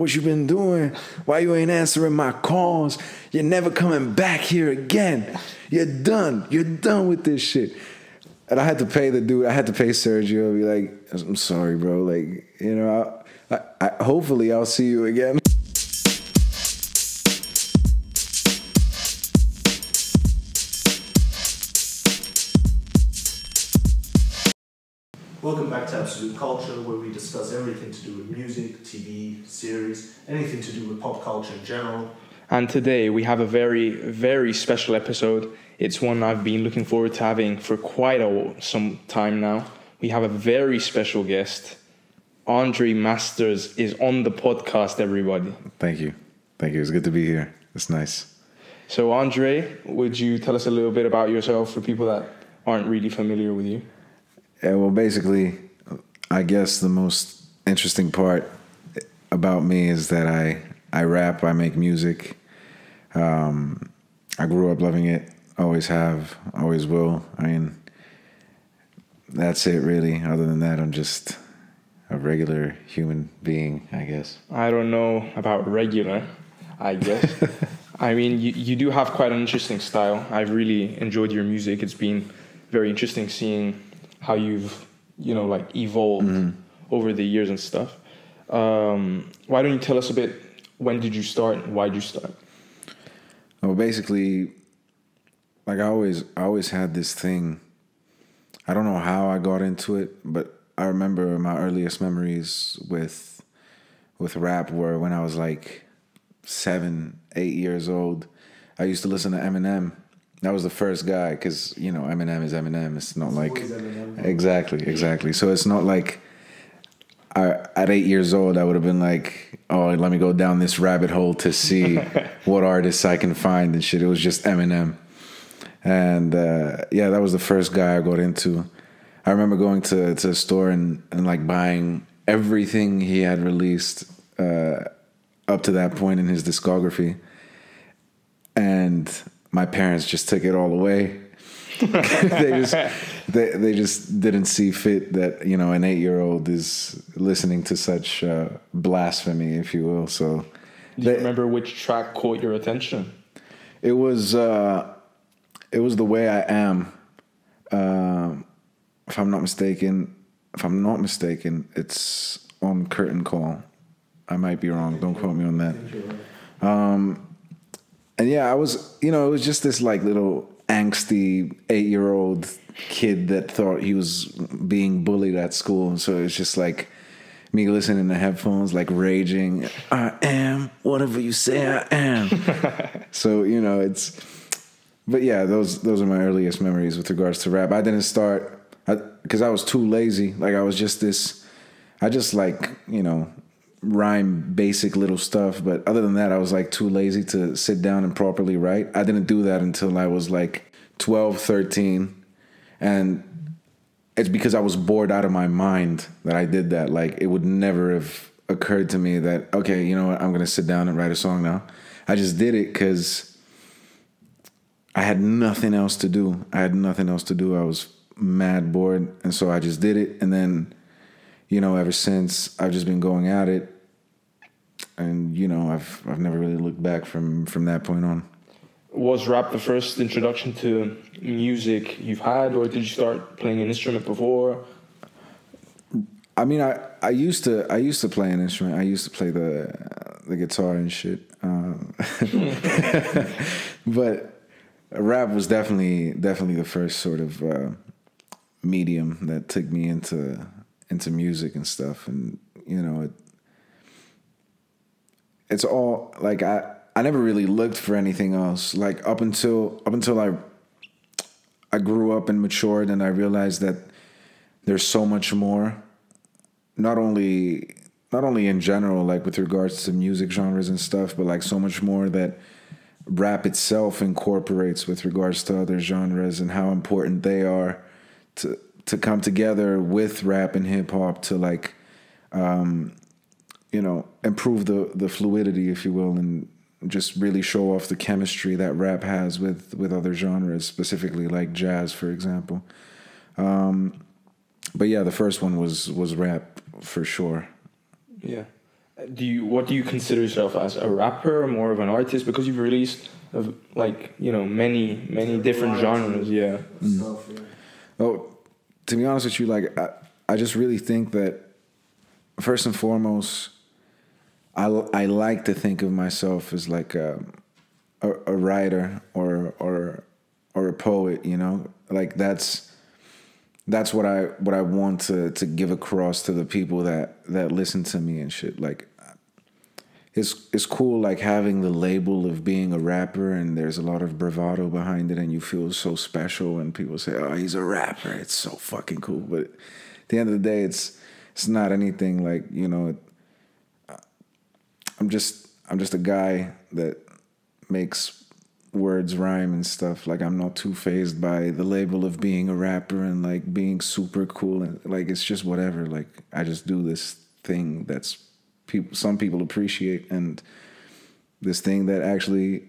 what you been doing? Why you ain't answering my calls? You're never coming back here again. You're done. You're done with this shit. And I had to pay the dude. I had to pay Sergio. Be like, I'm sorry, bro. Like, you know, I, I, I, hopefully I'll see you again. Welcome back to Absolute Culture, where we discuss everything to do with music, TV, series, anything to do with pop culture in general. And today we have a very, very special episode. It's one I've been looking forward to having for quite a, some time now. We have a very special guest. Andre Masters is on the podcast, everybody. Thank you. Thank you. It's good to be here. It's nice. So, Andre, would you tell us a little bit about yourself for people that aren't really familiar with you? Yeah, well, basically, I guess the most interesting part about me is that I I rap, I make music. Um, I grew up loving it, always have, always will. I mean, that's it, really. Other than that, I'm just a regular human being, I guess. I don't know about regular, I guess. I mean, you, you do have quite an interesting style. I've really enjoyed your music. It's been very interesting seeing how you've you know like evolved mm-hmm. over the years and stuff. Um, why don't you tell us a bit? When did you start? Why did you start? Well, basically, like I always, I always had this thing. I don't know how I got into it, but I remember my earliest memories with with rap were when I was like seven, eight years old. I used to listen to Eminem that was the first guy because you know Eminem is Eminem. It's not like exactly, exactly. So it's not like I, at eight years old I would have been like, oh, let me go down this rabbit hole to see what artists I can find and shit. It was just Eminem, and uh, yeah, that was the first guy I got into. I remember going to to a store and and like buying everything he had released uh, up to that point in his discography, and my parents just took it all away. they just they, they just didn't see fit that you know an eight year old is listening to such uh, blasphemy, if you will. So, do you remember which track caught your attention? It was uh, it was the way I am. Um, if I'm not mistaken, if I'm not mistaken, it's on Curtain Call. I might be wrong. Don't quote me on that. Um, and yeah, I was, you know, it was just this like little angsty eight year old kid that thought he was being bullied at school. And so was just like me listening to headphones, like raging, I am whatever you say I am. so, you know, it's, but yeah, those, those are my earliest memories with regards to rap. I didn't start, because I, I was too lazy. Like I was just this, I just like, you know, rhyme basic little stuff. But other than that, I was like too lazy to sit down and properly write. I didn't do that until I was like 12, 13. And it's because I was bored out of my mind that I did that. Like it would never have occurred to me that, okay, you know what, I'm going to sit down and write a song now. I just did it because I had nothing else to do. I had nothing else to do. I was mad bored. And so I just did it. And then you know, ever since I've just been going at it, and you know, I've I've never really looked back from from that point on. Was rap the first introduction to music you've had, or did you start playing an instrument before? I mean, I, I used to I used to play an instrument. I used to play the the guitar and shit. Um, but rap was definitely definitely the first sort of uh, medium that took me into into music and stuff, and you know, it, it's all like I I never really looked for anything else. Like up until up until I I grew up and matured, and I realized that there's so much more. Not only not only in general, like with regards to music genres and stuff, but like so much more that rap itself incorporates with regards to other genres and how important they are to to come together with rap and hip hop to like um, you know improve the the fluidity if you will and just really show off the chemistry that rap has with with other genres specifically like jazz for example um, but yeah the first one was was rap for sure yeah do you what do you consider yourself as a rapper, or more of an artist? Because you've released of like you know many many different genres. Yeah. Stuff, yeah. Oh, to be honest with you, like I, I just really think that first and foremost, I I like to think of myself as like a a, a writer or or or a poet. You know, like that's that's what I what I want to to give across to the people that that listen to me and shit. Like it's it's cool like having the label of being a rapper and there's a lot of bravado behind it and you feel so special and people say oh he's a rapper. It's so fucking cool. But at the end of the day it's it's not anything like you know uh, i'm just i'm just a guy that makes words rhyme and stuff. Like i'm not too phased by the label of being a rapper and like being super cool and like it's just whatever. Like i just do this thing that's people some people appreciate and this thing that actually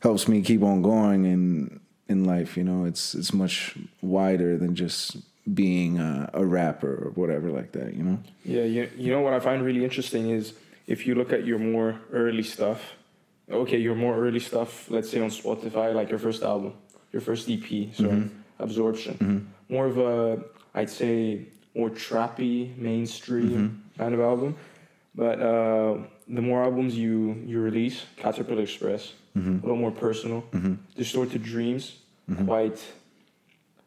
helps me keep on going in in life you know? It's it's much wider than just being a, a rapper or whatever like that you know? Yeah, you, you know what I find really interesting is if you look at your more early stuff, okay, your more early stuff, let's say on Spotify, like your first album, your first EP, sorry, mm-hmm. Absorption, mm-hmm. more of a, I'd say, more trappy, mainstream mm-hmm. kind of album. But uh, the more albums you, you release, Caterpillar Express, a little more personal, Distorted Dreams, quite.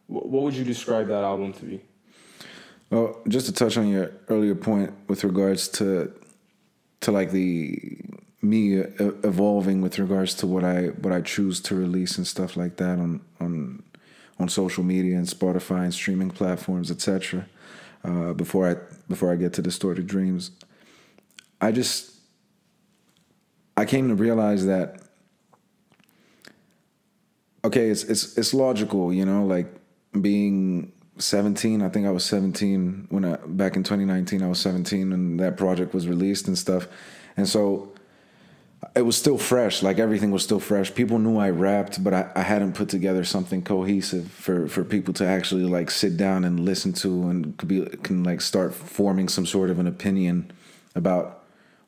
wh- What would you describe that album to be? Well, just to touch on your earlier point with regards to to like the me evolving with regards to what I what I choose to release and stuff like that on on on social media and Spotify and streaming platforms, etc. Uh, before I before I get to distorted dreams, I just I came to realize that okay, it's it's it's logical, you know, like being 17, I think I was 17 when I back in 2019 I was 17 and that project was released and stuff. And so it was still fresh, like everything was still fresh. People knew I rapped, but I, I hadn't put together something cohesive for, for people to actually like sit down and listen to and could be can like start forming some sort of an opinion about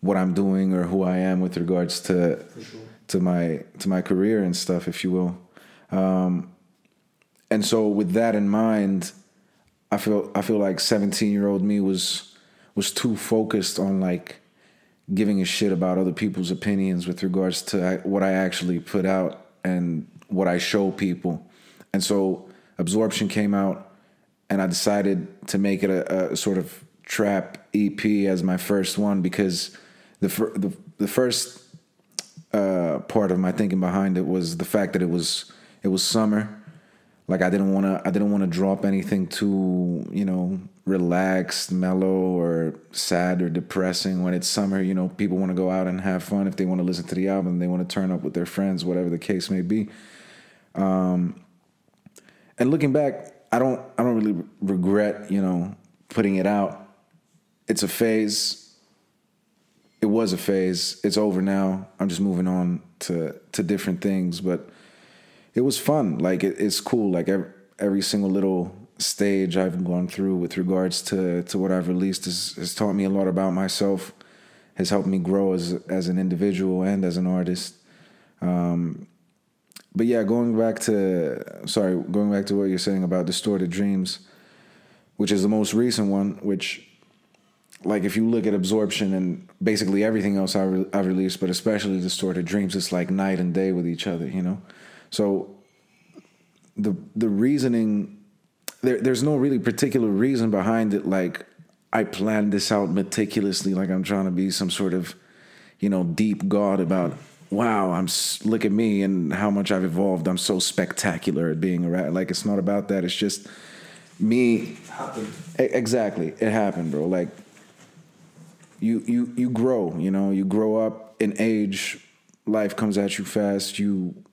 what I'm doing or who I am with regards to sure. to my to my career and stuff, if you will. Um, and so with that in mind, I feel I feel like 17 year old me was was too focused on like giving a shit about other people's opinions with regards to what I actually put out and what I show people. And so absorption came out and I decided to make it a, a sort of trap EP as my first one because the fir- the, the first uh, part of my thinking behind it was the fact that it was it was summer. Like I didn't want to I didn't want to drop anything too you know relaxed, mellow, or sad or depressing. When it's summer, you know people want to go out and have fun. If they want to listen to the album, they want to turn up with their friends, whatever the case may be. Um, and looking back, I don't I don't really regret you know putting it out. It's a phase it was a phase. It's over now. I'm just moving on to to different things, but it was fun. Like it, it's cool. Like every, every single little stage I've gone through with regards to to what I've released has, has taught me a lot about myself. Has helped me grow as as an individual and as an artist. Um, but yeah, going back to sorry, going back to what you're saying about distorted dreams, which is the most recent one, which like if you look at absorption and basically everything else I re- I've released, but especially distorted dreams, it's like night and day with each other, you know. So the the reasoning there, there's no really particular reason behind it. Like I planned this out meticulously, like I'm trying to be some sort of you know deep god about. Wow, I'm look at me and how much I've evolved. I'm so spectacular at being a rat. Like it's not about that. It's just me Happened. Exactly. It happened, bro. Like you you you grow, you know, you grow up in age, life comes at you fast, you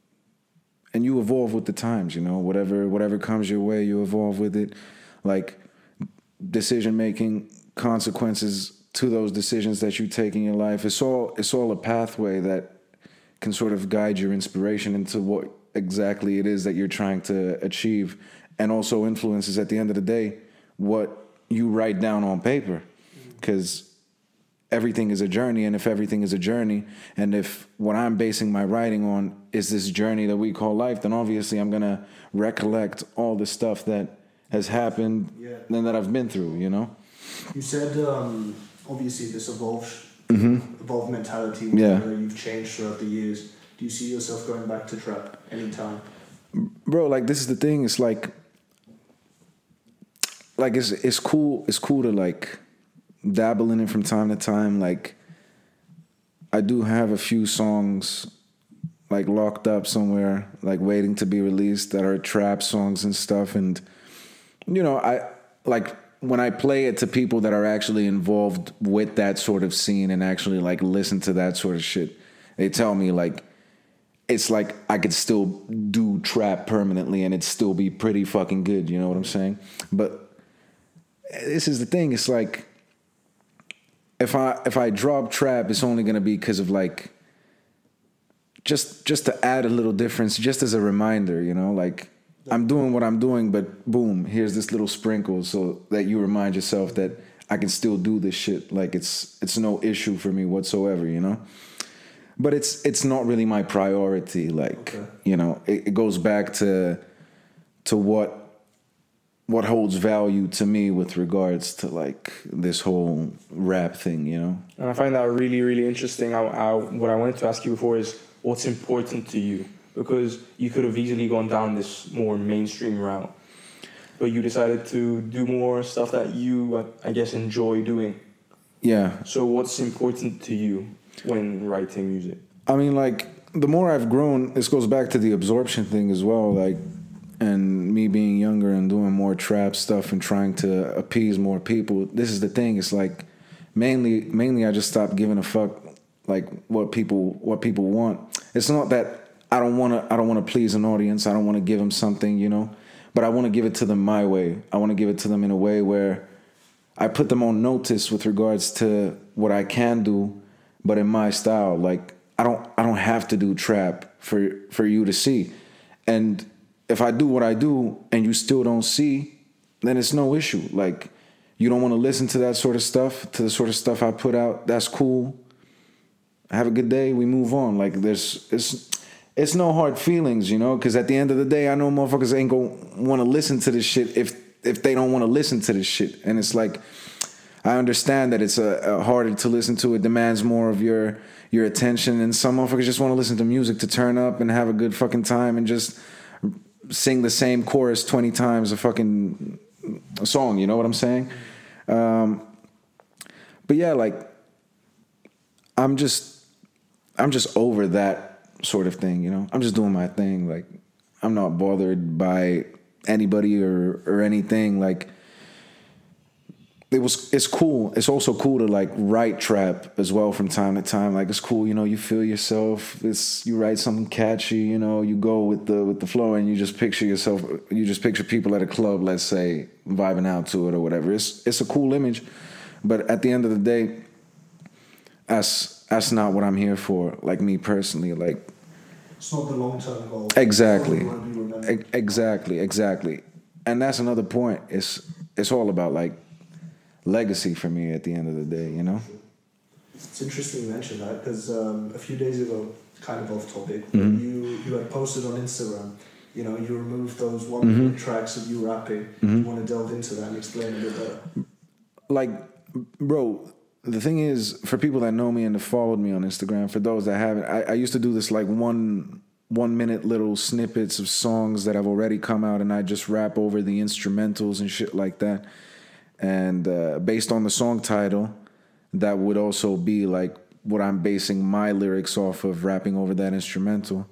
and you evolve with the times, you know, whatever whatever comes your way, you evolve with it. Like decision making, consequences to those decisions that you take in your life. It's all it's all a pathway that can sort of guide your inspiration into what exactly it is that you're trying to achieve and also influences at the end of the day what you write down on paper because everything is a journey and if everything is a journey and if what i'm basing my writing on is this journey that we call life then obviously i'm gonna recollect all the stuff that has happened Yeah. and that i've been through you know You said um, obviously this evolved, evolved mentality. Mm-hmm. Yeah. you've changed throughout the years. Do you see yourself going back to trap anytime? bro like this is the thing it's like like it's it's cool it's cool to like dabble in it from time to time like i do have a few songs like locked up somewhere like waiting to be released that are trap songs and stuff and you know i like when i play it to people that are actually involved with that sort of scene and actually like listen to that sort of shit they tell me like it's like I could still do trap permanently and it'd still be pretty fucking good, you know what I'm saying? But eh, this is the thing, it's like if I if I drop trap, it's only gonna be because of like just just to add a little difference, just as a reminder, you know, like I'm doing what I'm doing, but boom, here's this little sprinkle so that you remind yourself that I can still do this shit. Like it's it's no issue for me whatsoever, you know? but it's it's not really my priority like Okay. you know it, it goes back to to what what holds value to me with regards to like this whole rap thing you know And I find that really, really interesting. I, I, what I wanted to ask you before is what's important to you? Because you could have easily gone down this more mainstream route, but you decided to do more stuff that you, I guess, enjoy doing. yeah So, what's important to you when writing music? i mean like the more i've grown this goes back to the absorption thing as well like and me being younger and doing more trap stuff and trying to appease more people this is the thing. It's like mainly mainly i just stopped giving a fuck like what people what people want. It's not that i don't want to i don't want to please an audience. I don't want to give them something you know? But i want to give it to them my way. I want to give it to them in a way where i put them on notice with regards to what i can do but in my style. Like i don't i don't have to do trap for for you to see. And if i do what i do and you still don't see then it's no issue. Like you don't want to listen to that sort of stuff to the sort of stuff i put out. That's cool. Have a good day. We move on. Like there's it's it's no hard feelings you know? Because at the end of the day i know motherfuckers ain't gonna want to listen to this shit if if they don't want to listen to this shit. And it's like i understand that it's a, a harder to listen to. It demands more of your your attention. And some motherfuckers just want to listen to music to turn up and have a good fucking time and just sing the same chorus 20 times a fucking song you know what i'm saying? Um, but yeah like i'm just i'm just over that sort of thing you know? I'm just doing my thing like i'm not bothered by anybody or or anything like it was it's cool it's also cool to like write trap as well from time to time like it's cool you know you feel yourself it's you write something catchy you know you go with the with the flow and you just picture yourself you just picture people at a club let's say vibing out to it or whatever it's it's a cool image but at the end of the day that's that's not what i'm here for like me personally like It's not the long term goal. Exactly. It's not what you wanna be remembered. Exactly exactly and that's another point it's it's all about like legacy for me at the end of the day you know It's interesting you mention that because um, a few days ago, kind of off topic, Mm-hmm. you you had posted on Instagram. You know, you removed those one Mm-hmm. minute tracks of you rapping. You want to delve into that and explain a bit better? like bro the thing is for people that know me and have followed me on instagram for those that haven't I, I used to do this like one one minute little snippets of songs that have already come out and i just rap over the instrumentals and shit like that and uh, based on the song title that would also be like what i'm basing my lyrics off of rapping over that instrumental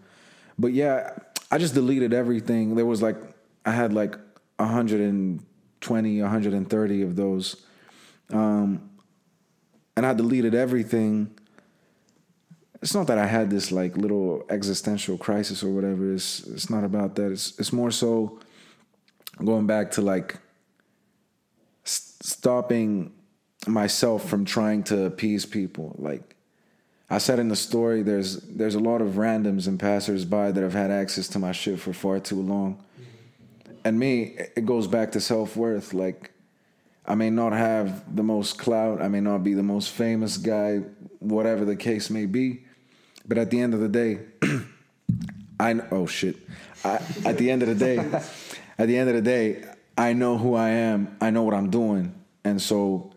but yeah i just deleted everything there was like i had like 120 130 of those and I deleted everything. It's not that I had this like little existential crisis or whatever. It's it's not about that. It's it's more so going back to like stopping myself from trying to appease people. Like I said in the story, there's there's a lot of randoms and passersby that have had access to my shit for far too long. And me, it goes back to self worth. Like I may not have the most clout, I may not be the most famous guy, whatever the case may be, but at the end of the day, I oh shit. I, at the end of the day, at the end of the day, I know who I am. I know what I'm doing, and so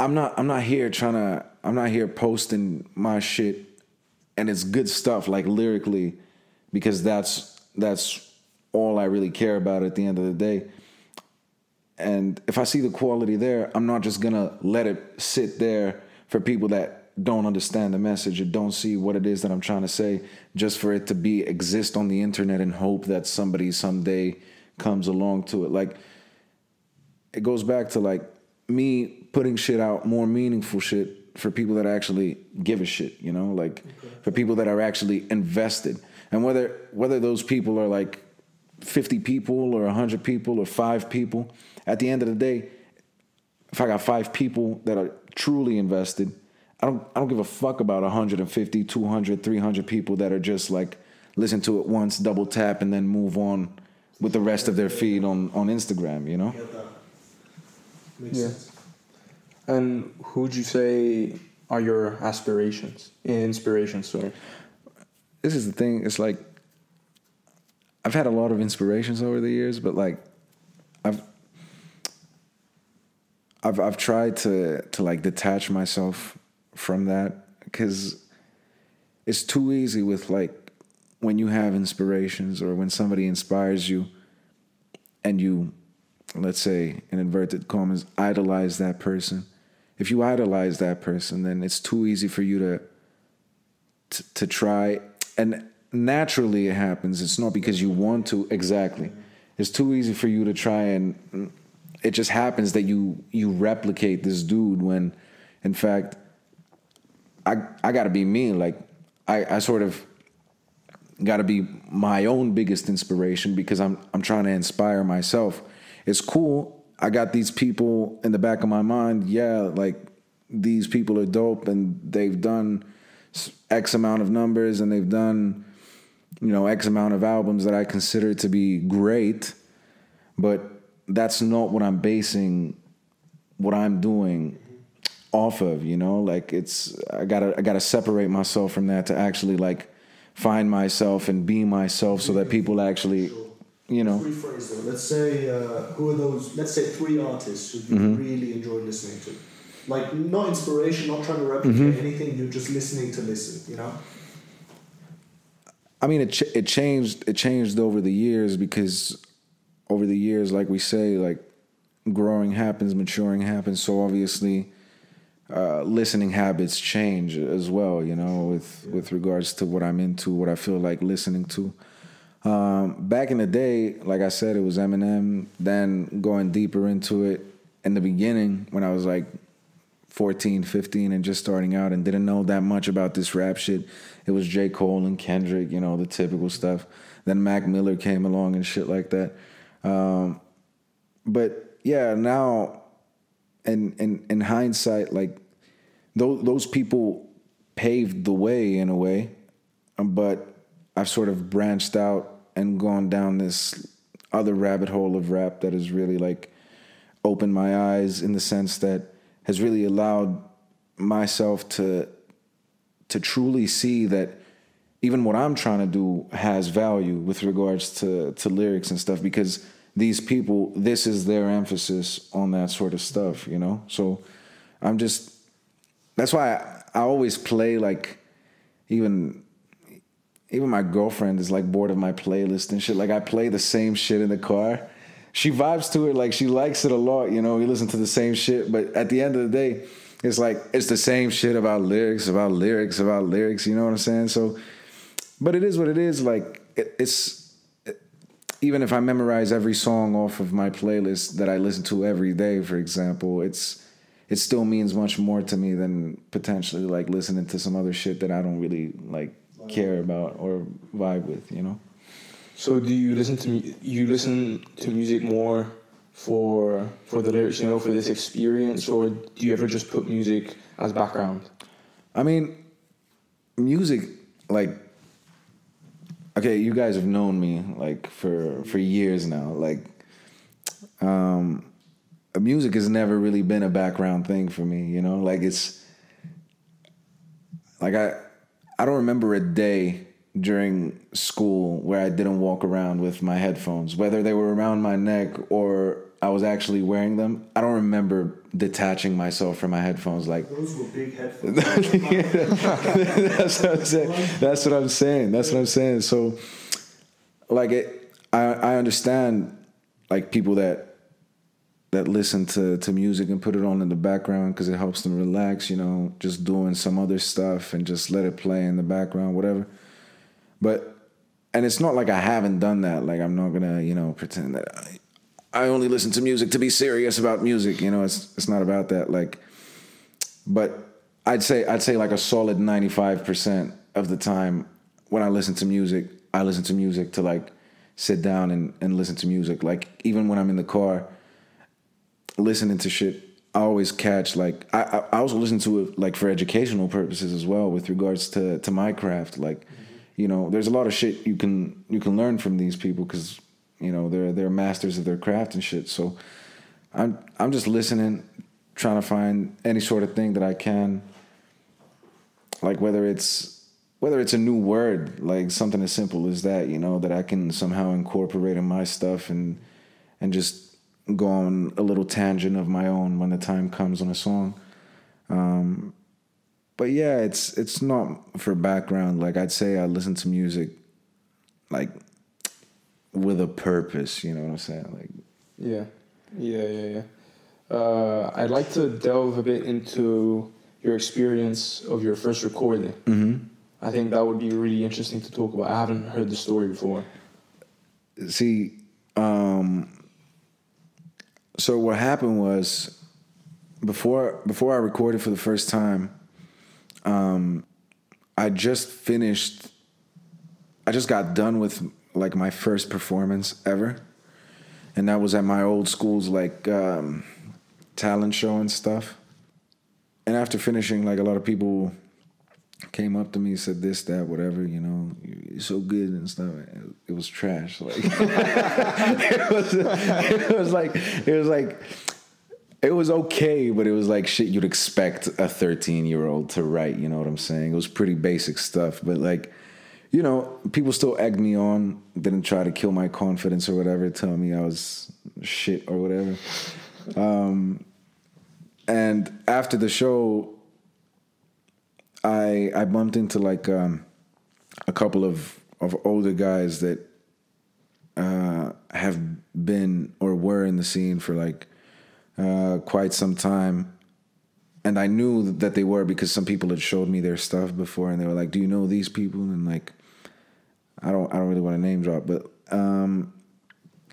I'm not. I'm not here trying to. I'm not here posting my shit, and it's good stuff like lyrically, because that's that's all I really care about at the end of the day. And if I see the quality there, I'm not just gonna let it sit there for people that don't understand the message or don't see what it is that I'm trying to say, just for it to be exist on the internet and hope that somebody someday comes along to it. Like it goes back to like me putting shit out, more meaningful shit for people that actually give a shit, you know, like okay. for people that are actually invested. And whether whether those people are like 50 people or 100 people or 5 people, at the end of the day, if I got 5 people that are truly invested, I don't I don't give a fuck about 150, 200, 300 people that are just like listen to it once, double tap and then move on with the rest of their feed on on Instagram, you know? Makes yeah. Sense. And who would you say are your aspirations, inspirations, sorry? This is the thing, it's like I've had a lot of inspirations over the years, but like I've I've I've tried to to like detach myself from that because it's too easy with like when you have inspirations or when somebody inspires you and you let's say in inverted commas idolize that person if you idolize that person then it's too easy for you to to, to try. And naturally it happens. It's not because you want to exactly. It's too easy for you to try and it just happens that you you replicate this dude when in fact I I got to be me. Like I I sort of got to be my own biggest inspiration because I'm I'm trying to inspire myself. It's cool. I got these people in the back of my mind. Yeah, like these people are dope and they've done X amount of numbers and they've done you know X amount of albums that I consider to be great, but that's not what I'm basing what I'm doing off of you know like it's i gotta i gotta separate myself from that to actually like find myself and be myself so that people actually you know rephrase them let's say uh, who are those let's say three artists who you mm-hmm. really enjoy listening to like not inspiration not trying to replicate mm-hmm. anything you're just listening to listen you know i mean it, ch- it changed it changed over the years because over the years like we say like growing happens maturing happens so obviously uh, listening habits change as well. You know, with with regards to what I'm into, what I feel like listening to. Um, back in the day, like I said, it was Eminem. Then going deeper into it in the beginning, when I was like 14, 15, and just starting out, and didn't know that much about this rap shit. It was J. Cole and Kendrick, you know, the typical stuff. Then Mac Miller came along and shit like that. Um, but yeah, now and in in hindsight, like those those people paved the way in a way, um, but I've sort of branched out and gone down this other rabbit hole of rap that has really like opened my eyes in the sense that has really allowed myself to to truly see that even what I'm trying to do has value with regards to to lyrics and stuff because these people this is their emphasis on that sort of stuff you know? So i'm just that's why I, I always play like even even my girlfriend is like bored of my playlist and shit. Like i play the same shit in the car. She vibes to it like she likes it a lot you know? We listen to the same shit but at the end of the day it's like it's the same shit about lyrics about lyrics about lyrics you know what i'm saying? So but it is what it is like it, it's even if I memorize every song off of my playlist that I listen to every day, for example, it's it still means much more to me than potentially like listening to some other shit that I don't really like care about or vibe with, you know. So do you listen to you listen to music more for for the lyrics, you know, for this experience, or do you ever just put music as background? I mean, music like okay, you guys have known me like for for years now. Like, um, music has never really been a background thing for me. You know, like it's like I I don't remember a day during school where I didn't walk around with my headphones, whether they were around my neck or I was actually wearing them. I don't remember detaching myself from my headphones like Those were big headphones. that's what I'm saying. That's what I'm saying. That's what I'm saying. So, like it, I I understand like people that that listen to to music and put it on in the background because it helps them relax. You know, just doing some other stuff and just let it play in the background, whatever. But and it's not like I haven't done that. Like I'm not gonna you know pretend that I, I only listen to music to be serious about music. You know, it's it's not about that. Like, but I'd say I'd say like a solid ninety five percent of the time when I listen to music, I listen to music to like sit down and, and listen to music. Like even when I'm in the car listening to shit, I always catch like I, I I also listen to it like for educational purposes as well with regards to to my craft. Like, mm-hmm. you know, there's a lot of shit you can you can learn from these people because you know they're they're masters of their craft and shit. So I'm I'm just listening, trying to find any sort of thing that I can like whether it's whether it's a new word like something as simple as that you know that i can somehow incorporate in my stuff and and just go on a little tangent of my own when the time comes on a song um but yeah it's it's not for background like i'd say i listen to music like with a purpose you know what i'm saying like Yeah, yeah, yeah, yeah. Uh, I'd like to delve a bit into your experience of your first recording. mm-hmm. I think that would be really interesting to talk about. I haven't heard the story before. see um so what happened was before before I recorded for the first time um I just finished I just got done with like my first performance ever. And that was at my old school's like um talent show and stuff. And after finishing like a lot of people came up to me said this that whatever you know you're so good and stuff. It was trash like it was it was like it was like it was okay but it was like shit you'd expect a 13 year old to write you know what i'm saying? It was pretty basic stuff but like you know people still egged me on didn't try to kill my confidence or whatever tell me i was shit or whatever. Um and after the show I I bumped into like um, a couple of of older guys that uh, have been or were in the scene for like uh, quite some time, and I knew that they were because some people had showed me their stuff before, and they were like, "Do you know these people?" And like, I don't I don't really want to name drop, but um,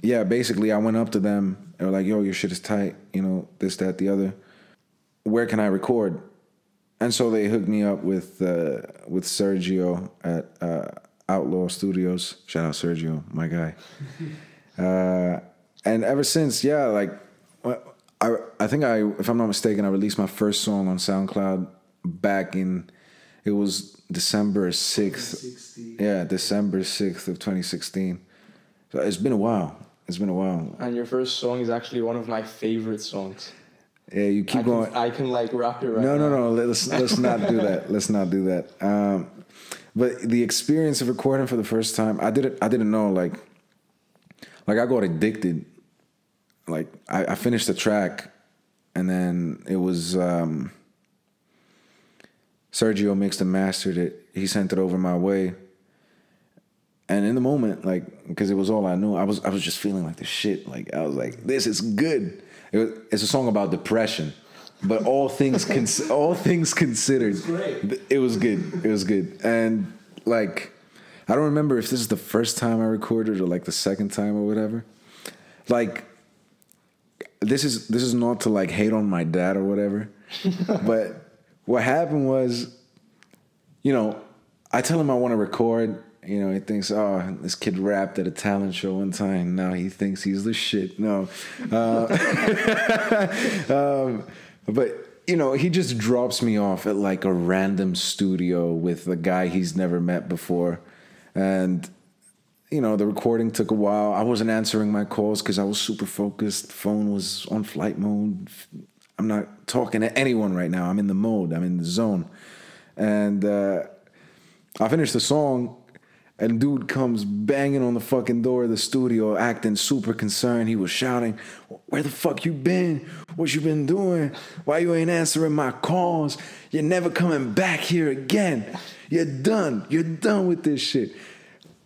yeah, basically, I went up to them. They were like, "Yo, your shit is tight," you know, this, that, the other. Where can I record? And so they hooked me up with uh, with Sergio at uh, Outlaw Studios. Shout out Sergio, my guy. uh, and ever since, yeah, like I I think I, if I'm not mistaken, I released my first song on SoundCloud back in it was December sixth. Yeah, December sixth of 2016. So it's been a while. It's been a while. And your first song is actually one of my favorite songs. Yeah, you keep I going. Can, I can like rap it right no, no, no. Let's let's not do that. Let's not do that. Um, but the experience of recording for the first time, I didn't. I didn't know like, like I got addicted. Like I, I finished the track, and then it was um, Sergio mixed and mastered it. He sent it over my way. And in the moment, like, because it was all I knew, I was I was just feeling like the shit. Like I was like, this is good. It was, it's a song about depression, but all things cons- all things considered, it was good. It was good, and like I don't remember if this is the first time I recorded or like the second time or whatever. Like this is this is not to like hate on my dad or whatever, but what happened was, you know, I tell him I want to record you know, he thinks, oh, this kid rapped at a talent show one time. Now he thinks he's the shit. No. Uh, um, but, you know, he just drops me off at like a random studio with a guy he's never met before. And you know, the recording took a while. I wasn't answering my calls because I was super focused. Phone was on flight mode. I'm not talking to anyone right now. I'm in the mode. I'm in the zone. And uh, I finished the song, and dude comes banging on the fucking door of the studio, acting super concerned. He was shouting, "Where the fuck you been? What you been doing? Why you ain't answering my calls? You're never coming back here again. You're done. You're done with this shit."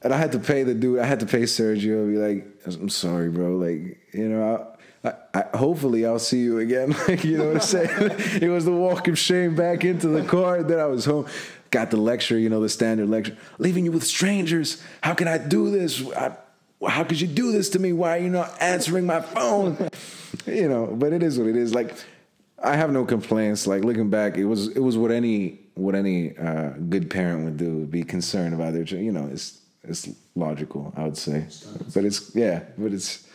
And I had to pay the dude. I had to pay Sergio. Be like, "I'm sorry, bro. Like, you know." I, I, I, hopefully I'll see you again. Like, you know what I'm saying? it was the walk of shame back into the car. Then I was home got the lecture, you know, the standard lecture, leaving you with strangers. How can I do this? I, how could you do this to me? Why are you not answering my phone? you know, but it is what it is. Like, I have no complaints. Like looking back, it was it was what any what any uh, good parent would do. Would be concerned about their You know, it's it's logical, I would say. But it's yeah, but it's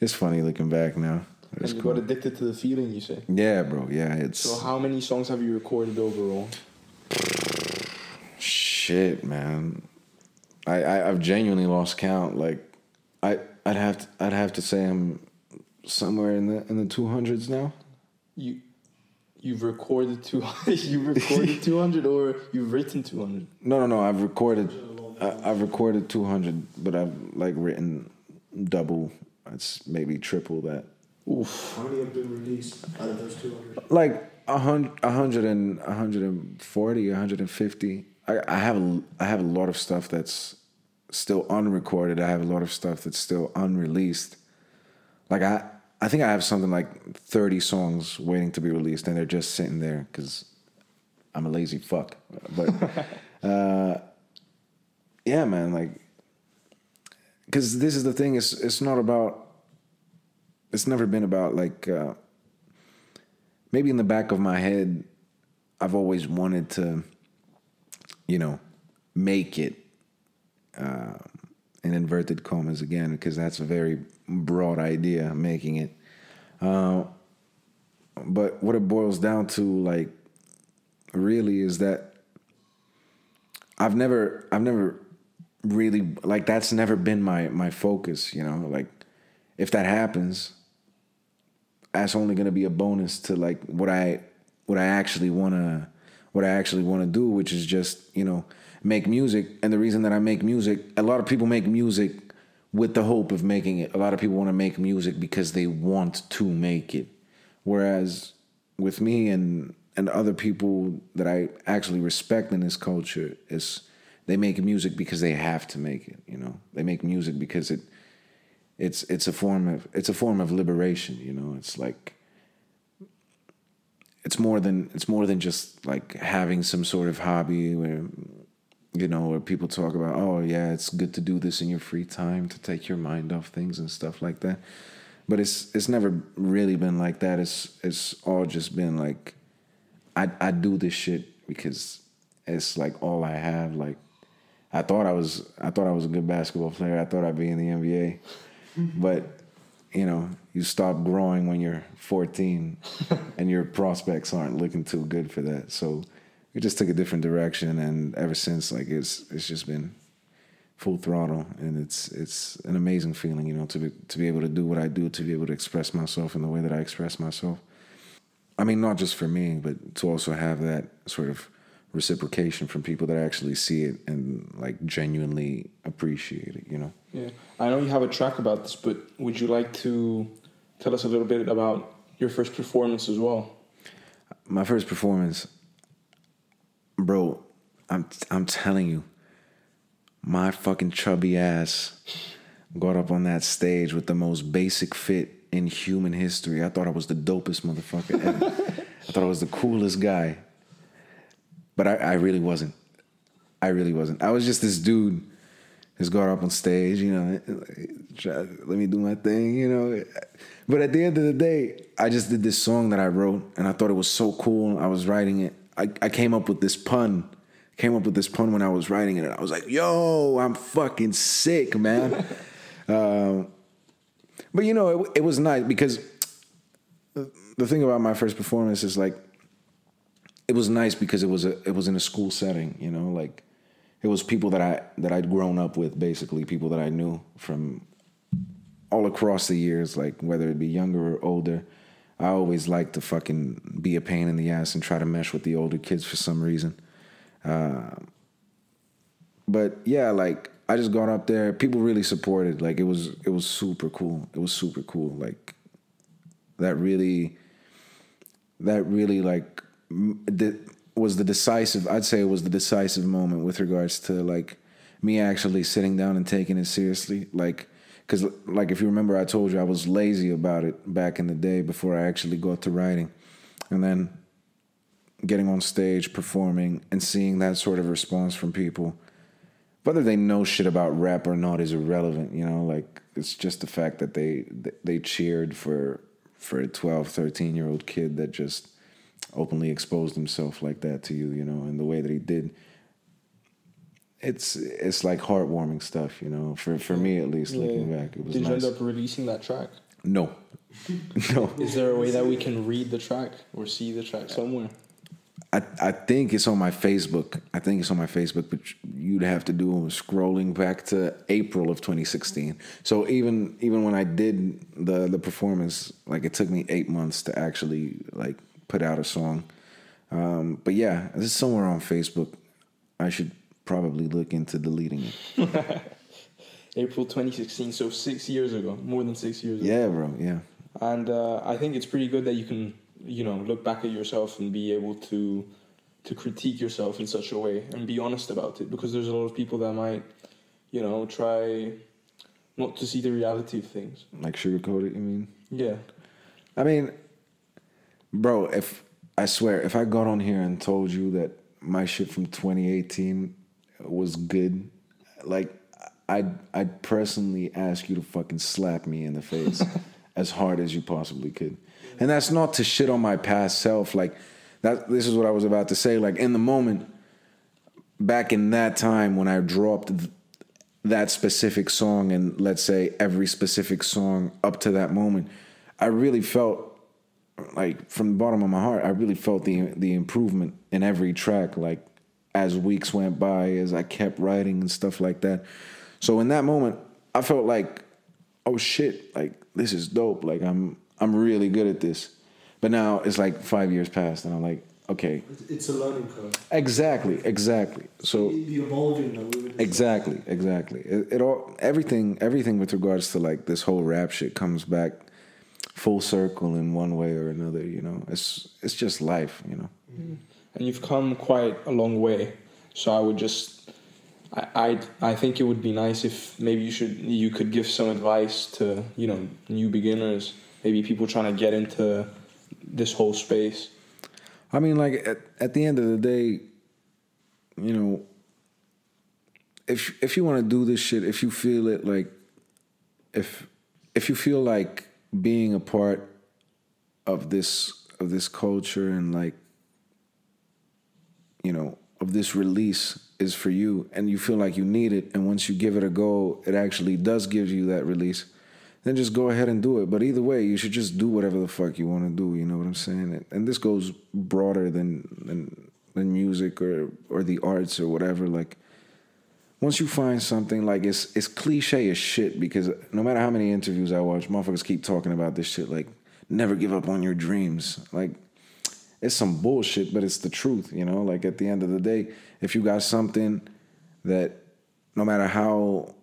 it's funny looking back now. It's and you cool. got addicted to the feeling, you say? Yeah, bro. Yeah, it's. So how many songs have you recorded overall? Shit, man. I, I have genuinely lost count. Like, I I'd have to, I'd have to say I'm somewhere in the in the two hundreds now. You you've recorded two you recorded two hundred or you've written two hundred. No, no, no. I've recorded. I, I've recorded two hundred, but I've like written double. It's maybe triple that. Oof. How many have been released out of those two hundred? Like a hundred, a hundred and a hundred and forty, a hundred and fifty. I, I have a, I have a lot of stuff that's still unrecorded. I have a lot of stuff that's still unreleased. Like I I think I have something like 30 songs waiting to be released and they're just sitting there cuz I'm a lazy fuck. But uh, yeah, man, like cuz this is the thing it's it's not about it's never been about like uh, maybe in the back of my head I've always wanted to you know, make it uh, in inverted commas again, because that's a very broad idea, making it. Uh, but what it boils down to, like, really is that I've never, I've never really like that's never been my my focus. You know, like if that happens, that's only gonna be a bonus to like what I what I actually want to what I actually want to do, which is just, you know, make music. And the reason that I make music, a lot of people make music with the hope of making it. A lot of people want to make music because they want to make it. Whereas with me and and other people that I actually respect in this culture is they make music because they have to make it, you know. They make music because it it's it's a form of it's a form of liberation, you know. It's like it's more than it's more than just like having some sort of hobby where you know where people talk about oh yeah it's good to do this in your free time to take your mind off things and stuff like that. But it's it's never really been like that. It's it's all just been like i i do this shit because it's like all i have. Like i thought i was i thought i was a good basketball player. I thought i'd be in the nba but you know, you stop growing when you're 14 and your prospects aren't looking too good for that. So we just took a different direction and ever since like it's it's just been full throttle and it's it's an amazing feeling, you know, to be to be able to do what I do, to be able to express myself in the way that I express myself. I mean, not just for me, but to also have that sort of reciprocation from people that actually see it and like genuinely appreciate it, you know? Yeah. I know you have a track about this, but would you like to tell us a little bit about your first performance as well? My first performance, bro, I'm I'm telling you, my fucking chubby ass got up on that stage with the most basic fit in human history. I thought I was the dopest motherfucker ever. I thought I was the coolest guy. But I, I really wasn't. I really wasn't. I was just this dude who's got up on stage, you know, try, let me do my thing, you know. But at the end of the day, I just did this song that I wrote, and I thought it was so cool. I was writing it. I, I came up with this pun. Came up with this pun when I was writing it. I was like, "Yo, I'm fucking sick, man." um, but you know, it, it was nice because the thing about my first performance is like it was nice because it was a it was in a school setting, you know, like it was people that I that I'd grown up with, basically people that I knew from all across the years, like whether it be younger or older. I always like to fucking be a pain in the ass and try to mesh with the older kids for some reason. Uh, but yeah, like I just got up there. People really supported. Like it was it was super cool. It was super cool. Like that really that really like that was the decisive. I'd say it was the decisive moment with regards to like me actually sitting down and taking it seriously. Like because like if you remember, I told you I was lazy about it back in the day before I actually got to writing, and then getting on stage, performing, and seeing that sort of response from people whether they know shit about rap or not is irrelevant you know like it's just the fact that they they cheered for for a 12 13 year old kid that just openly exposed himself like that to you you know and the way that he did it's it's like heartwarming stuff you know for for me at least yeah. looking back it was did nice. you end up releasing that track no no is there a way that we can read the track or see the track somewhere I, I think it's on my Facebook. I think it's on my Facebook, but you'd have to do scrolling back to April of 2016. So even even when I did the the performance, like it took me eight months to actually like put out a song. Um, but yeah, it's somewhere on Facebook. I should probably look into deleting it. April 2016, so six years ago, more than six years ago. Yeah, bro. Yeah. And uh, I think it's pretty good that you can you know look back at yourself and be able to to critique yourself in such a way and be honest about it because there's a lot of people that might you know try not to see the reality of things like sugarcoat it you mean yeah i mean bro if i swear if i got on here and told you that my shit from 2018 was good like i'd i'd personally ask you to fucking slap me in the face as hard as you possibly could and that's not to shit on my past self. Like that. This is what I was about to say. Like in the moment, back in that time when I dropped th- that specific song, and let's say every specific song up to that moment, I really felt like from the bottom of my heart, I really felt the the improvement in every track. Like as weeks went by, as I kept writing and stuff like that. So in that moment, I felt like, oh shit, like this is dope. Like I'm I'm really good at this. But now it's like five years past, and I'm like, okay. It's a learning curve. Exactly, exactly. So the evolving. Exactly, exactly. It, it, all everything everything with regards to like this whole rap shit comes back full circle in one way or another. You know, it's it's just life. You know. Mm-hmm. And you've come quite a long way. So I would just I, I I think it would be nice if maybe you should you could give some advice to you know new beginners maybe people trying to get into this whole space? I mean, like at, at the end of the day, you know, if if you want to do this shit, if you feel it, like if if you feel like being a part of this of this culture and like you know of this release is for you and you feel like you need it and once you give it a go it actually does give you that release then just go ahead and do it. But either way, you should just do whatever the fuck you want to do. You know what I'm saying? And this goes broader than than than music or or the arts or whatever. Like once you find something like it's it's cliche as shit because no matter how many interviews I watch, motherfuckers keep talking about this shit like never give up on your dreams. Like it's some bullshit, but it's the truth, you know? Like at the end of the day, if you got something that no matter how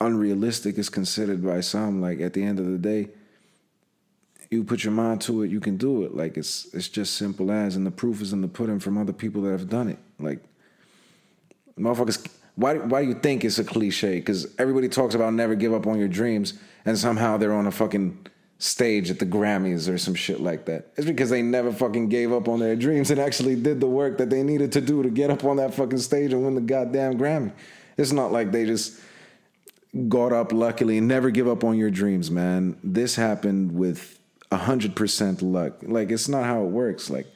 unrealistic is considered by some. Like at the end of the day, you put your mind to it, you can do it. Like it's it's just simple as, and the proof is in the pudding from other people that have done it. Like motherfuckers, why why do you think it's a cliche? Because everybody talks about never give up on your dreams, and somehow they're on a fucking stage at the Grammys or some shit like that. It's because they never fucking gave up on their dreams and actually did the work that they needed to do to get up on that fucking stage and win the goddamn Grammy. It's not like they just got up luckily. And never give up on your dreams, man. This happened with hundred percent luck. Like it's not how it works. Like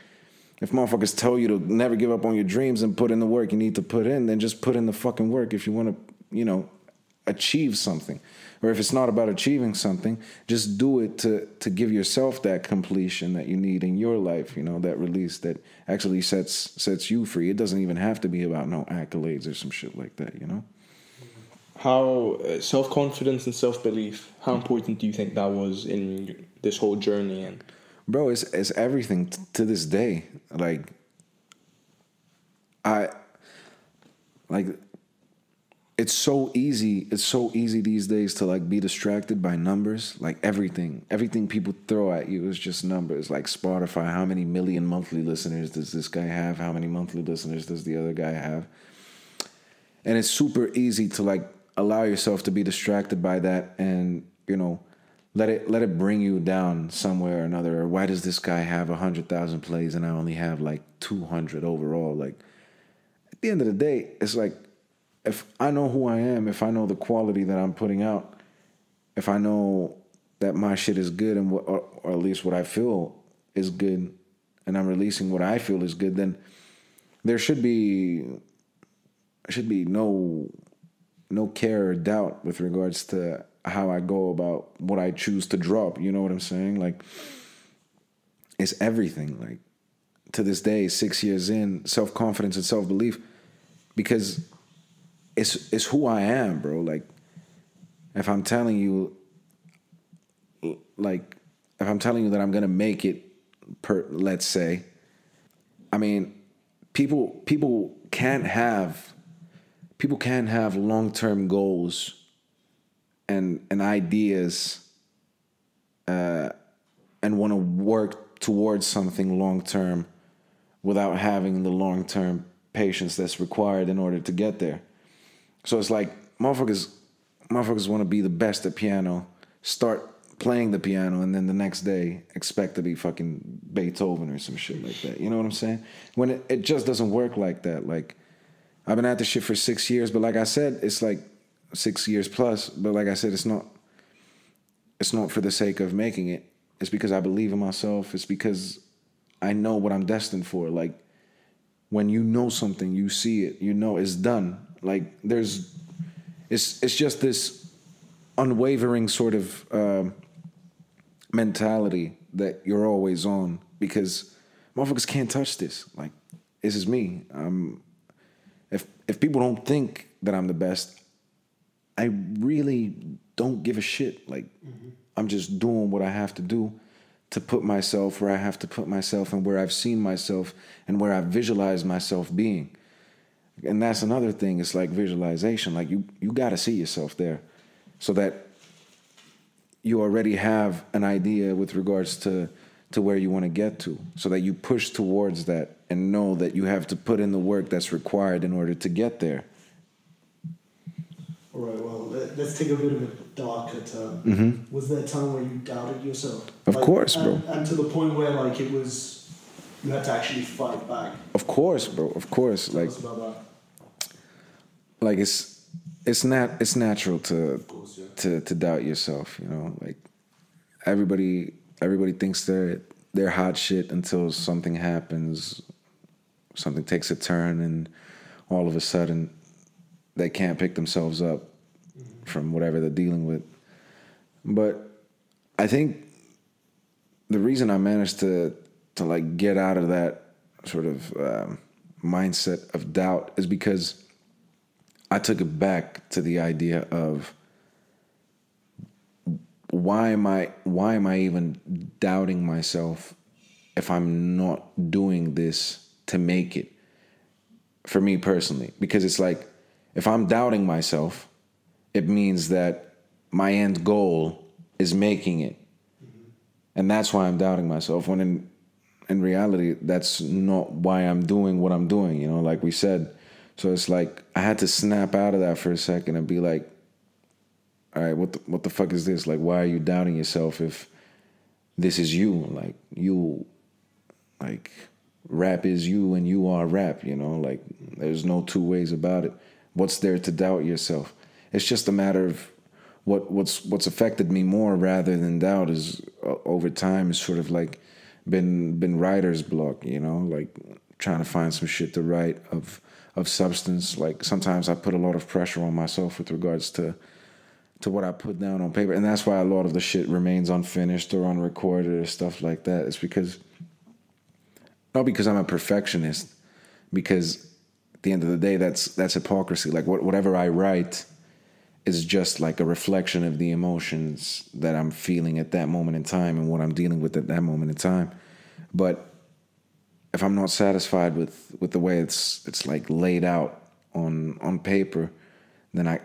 if motherfuckers tell you to never give up on your dreams and put in the work you need to put in, then just put in the fucking work if you want to, you know, achieve something. Or if it's not about achieving something, just do it to to give yourself that completion that you need in your life, you know, that release that actually sets sets you free. It doesn't even have to be about no accolades or some shit like that, you know? How uh, self confidence and self belief? How important do you think that was in this whole journey? And bro, it's it's everything t- to this day. Like, I like it's so easy it's so easy these days to like be distracted by numbers like everything. Everything people throw at you is just numbers. Like spotify how many million monthly listeners does this guy have? How many monthly listeners does the other guy have? And it's super easy to like allow yourself to be distracted by that and you know let it let it bring you down somewhere or another. Or why does this guy have 100000 plays and i only have like 200 overall? Like at the end of the day it's like if I know who I am, if I know the quality that I'm putting out, if I know that my shit is good and what, or, or at least what I feel is good, and I'm releasing what I feel is good, then there should be should be no no care or doubt with regards to how I go about what I choose to drop. You know what I'm saying? Like it's everything. Like to this day, six years in, self confidence and self belief, because it's it's who I am, bro. Like if I'm telling you like if I'm telling you that I'm to make it per let's say I mean people people can't have people can't have long-term goals and and ideas uh and want to work towards something long term without having the long term patience that's required in order to get there. So it's like motherfuckers, motherfuckers want to be the best at piano, start playing the piano, and then the next day expect to be fucking Beethoven or some shit like that. You know what I'm saying? When it, it just doesn't work like that. Like I've been at this shit for six years, but like I said, it's like six years plus. But like I said, it's not. It's not for the sake of making it. It's because I believe in myself. It's because I know what I'm destined for. Like when you know something, you see it, you know it's done. Like there's, it's it's just this unwavering sort of uh, mentality that you're always on because motherfuckers can't touch this. Like this is me. Um, if if people don't think that I'm the best, I really don't give a shit. Like mm-hmm. I'm just doing what I have to do to put myself where I have to put myself and where I've seen myself and where I've visualized myself being and that's another thing it's like visualization like you you got to see yourself there so that you already have an idea with regards to to where you want to get to so that you push towards that and know that you have to put in the work that's required in order to get there all right well let, us take a bit of a darker turn mm-hmm. was there a time where you doubted yourself of like, course bro and, and to the point where like it was you had to actually fight back. Of course, bro. Of course. Tell like, like it's it's not it's natural to course, yeah. to to doubt yourself. You know, like everybody everybody thinks they're they're hot shit until something happens, something takes a turn, and all of a sudden they can't pick themselves up mm-hmm. from whatever they're dealing with. But I think the reason I managed to to like get out of that sort of um, mindset of doubt is because I took it back to the idea of why am I why am I even doubting myself if I'm not doing this to make it for me personally because it's like if I'm doubting myself it means that my end goal is making it mm-hmm. and that's why I'm doubting myself when in in reality, that's not why I'm doing what I'm doing, you know, like we said. So it's like I had to snap out of that for a second and be like, all right, what the, what the fuck is this? Like, why are you doubting yourself if this is you? Like, you, like, rap is you and you are rap, you know? Like, there's no two ways about it. What's there to doubt yourself? It's just a matter of what what's what's affected me more rather than doubt is uh, over time is sort of like been been writer's block, you know, like trying to find some shit to write of of substance. Like sometimes I put a lot of pressure on myself with regards to to what I put down on paper, and that's why a lot of the shit remains unfinished or unrecorded or stuff like that. It's because not because I'm a perfectionist, because the end of the day, that's that's hypocrisy. Like what, whatever I write is just like a reflection of the emotions that I'm feeling at that moment in time and what I'm dealing with at that moment in time. But if I'm not satisfied with with the way it's it's like laid out on on paper, then I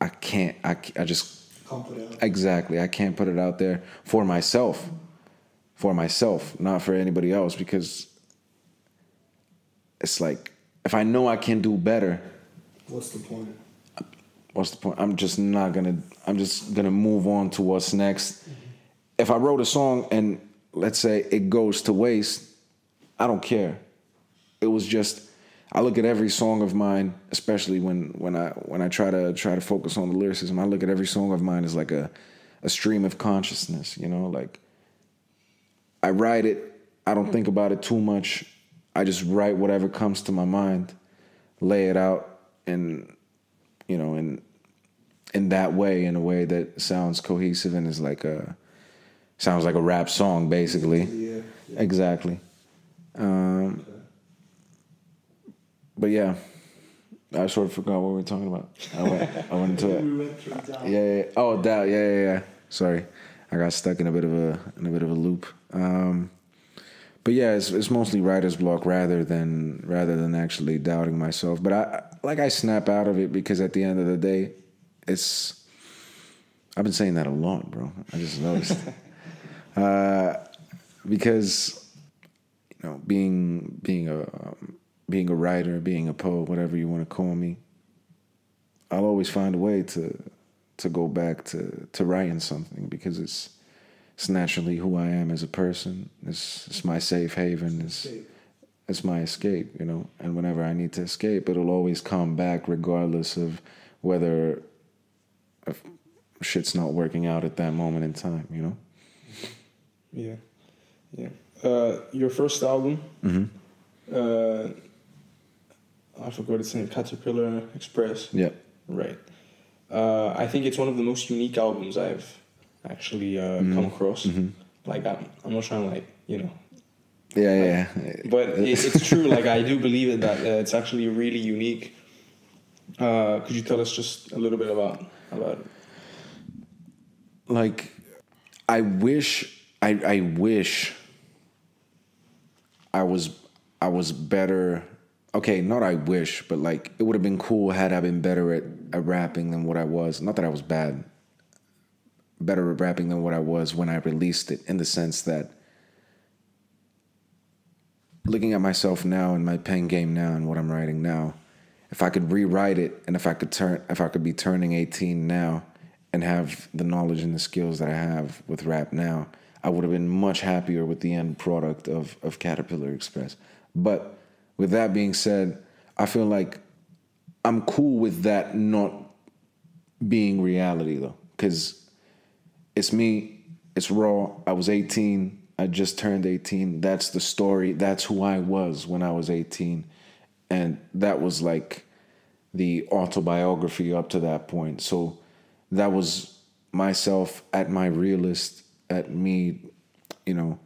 I can't I, I just exactly I can't put it out there for myself for myself, not for anybody else because it's like if I know I can do better, what's the point? What's the point? I'm just not gonna. I'm just gonna move on to what's next. Mm-hmm. If I wrote a song and let's say it goes to waste, I don't care. It was just I look at every song of mine, especially when when I when I try to try to focus on the lyricism. I look at every song of mine as like a a stream of consciousness. You know, like I write it. I don't think about it too much. I just write whatever comes to my mind, lay it out, and you know, in in that way, in a way that sounds cohesive and is like a sounds like a rap song, basically. Yeah. yeah. Exactly. Um, but yeah, I sort of forgot what we were talking about. I went, I went into it. we went through doubt. Yeah, yeah. Oh, doubt. Yeah, yeah, yeah. Sorry, I got stuck in a bit of a in a bit of a loop. Um, but yeah, it's, it's mostly writer's block rather than rather than actually doubting myself. But I like I snap out of it because at the end of the day, it's. I've been saying that a lot, bro. I just noticed. uh, because you know, being being a um, being a writer, being a poet, whatever you want to call me, I'll always find a way to to go back to to writing something because it's it's naturally who I am as a person. It's it's my safe haven. It's it's my escape, you know. And whenever I need to escape, it'll always come back, regardless of whether if shit's not working out at that moment in time, you know. Yeah, yeah. Uh, your first album. Mm-hmm. Uh, I forgot its name. Caterpillar Express. Yeah. Right. Uh, I think it's one of the most unique albums I've actually uh, Mm-hmm. come across. Like I'm, I'm not trying to like you know, Yeah, yeah. but it, it's true. Like I do believe it that uh, it's actually really unique. Uh, could you tell us just a little bit about about it? like I wish I I wish I was I was better okay, not I wish, but like it would have been cool had I been better at, at rapping than what I was. Not that I was bad. Better at rapping than what I was when I released it, in the sense that looking at myself now and my pen game now and what I'm writing now, if I could rewrite it and if I could turn if I could be turning 18 now and have the knowledge and the skills that I have with rap now, I would have been much happier with the end product of of Caterpillar Express. But with that being said, I feel like I'm cool with that not being reality though, because it's me, it's raw. I was 18. I just turned 18. That's the story. That's who I was when I was 18. And that was like the autobiography up to that point. So that was myself at my realist, at me, you know,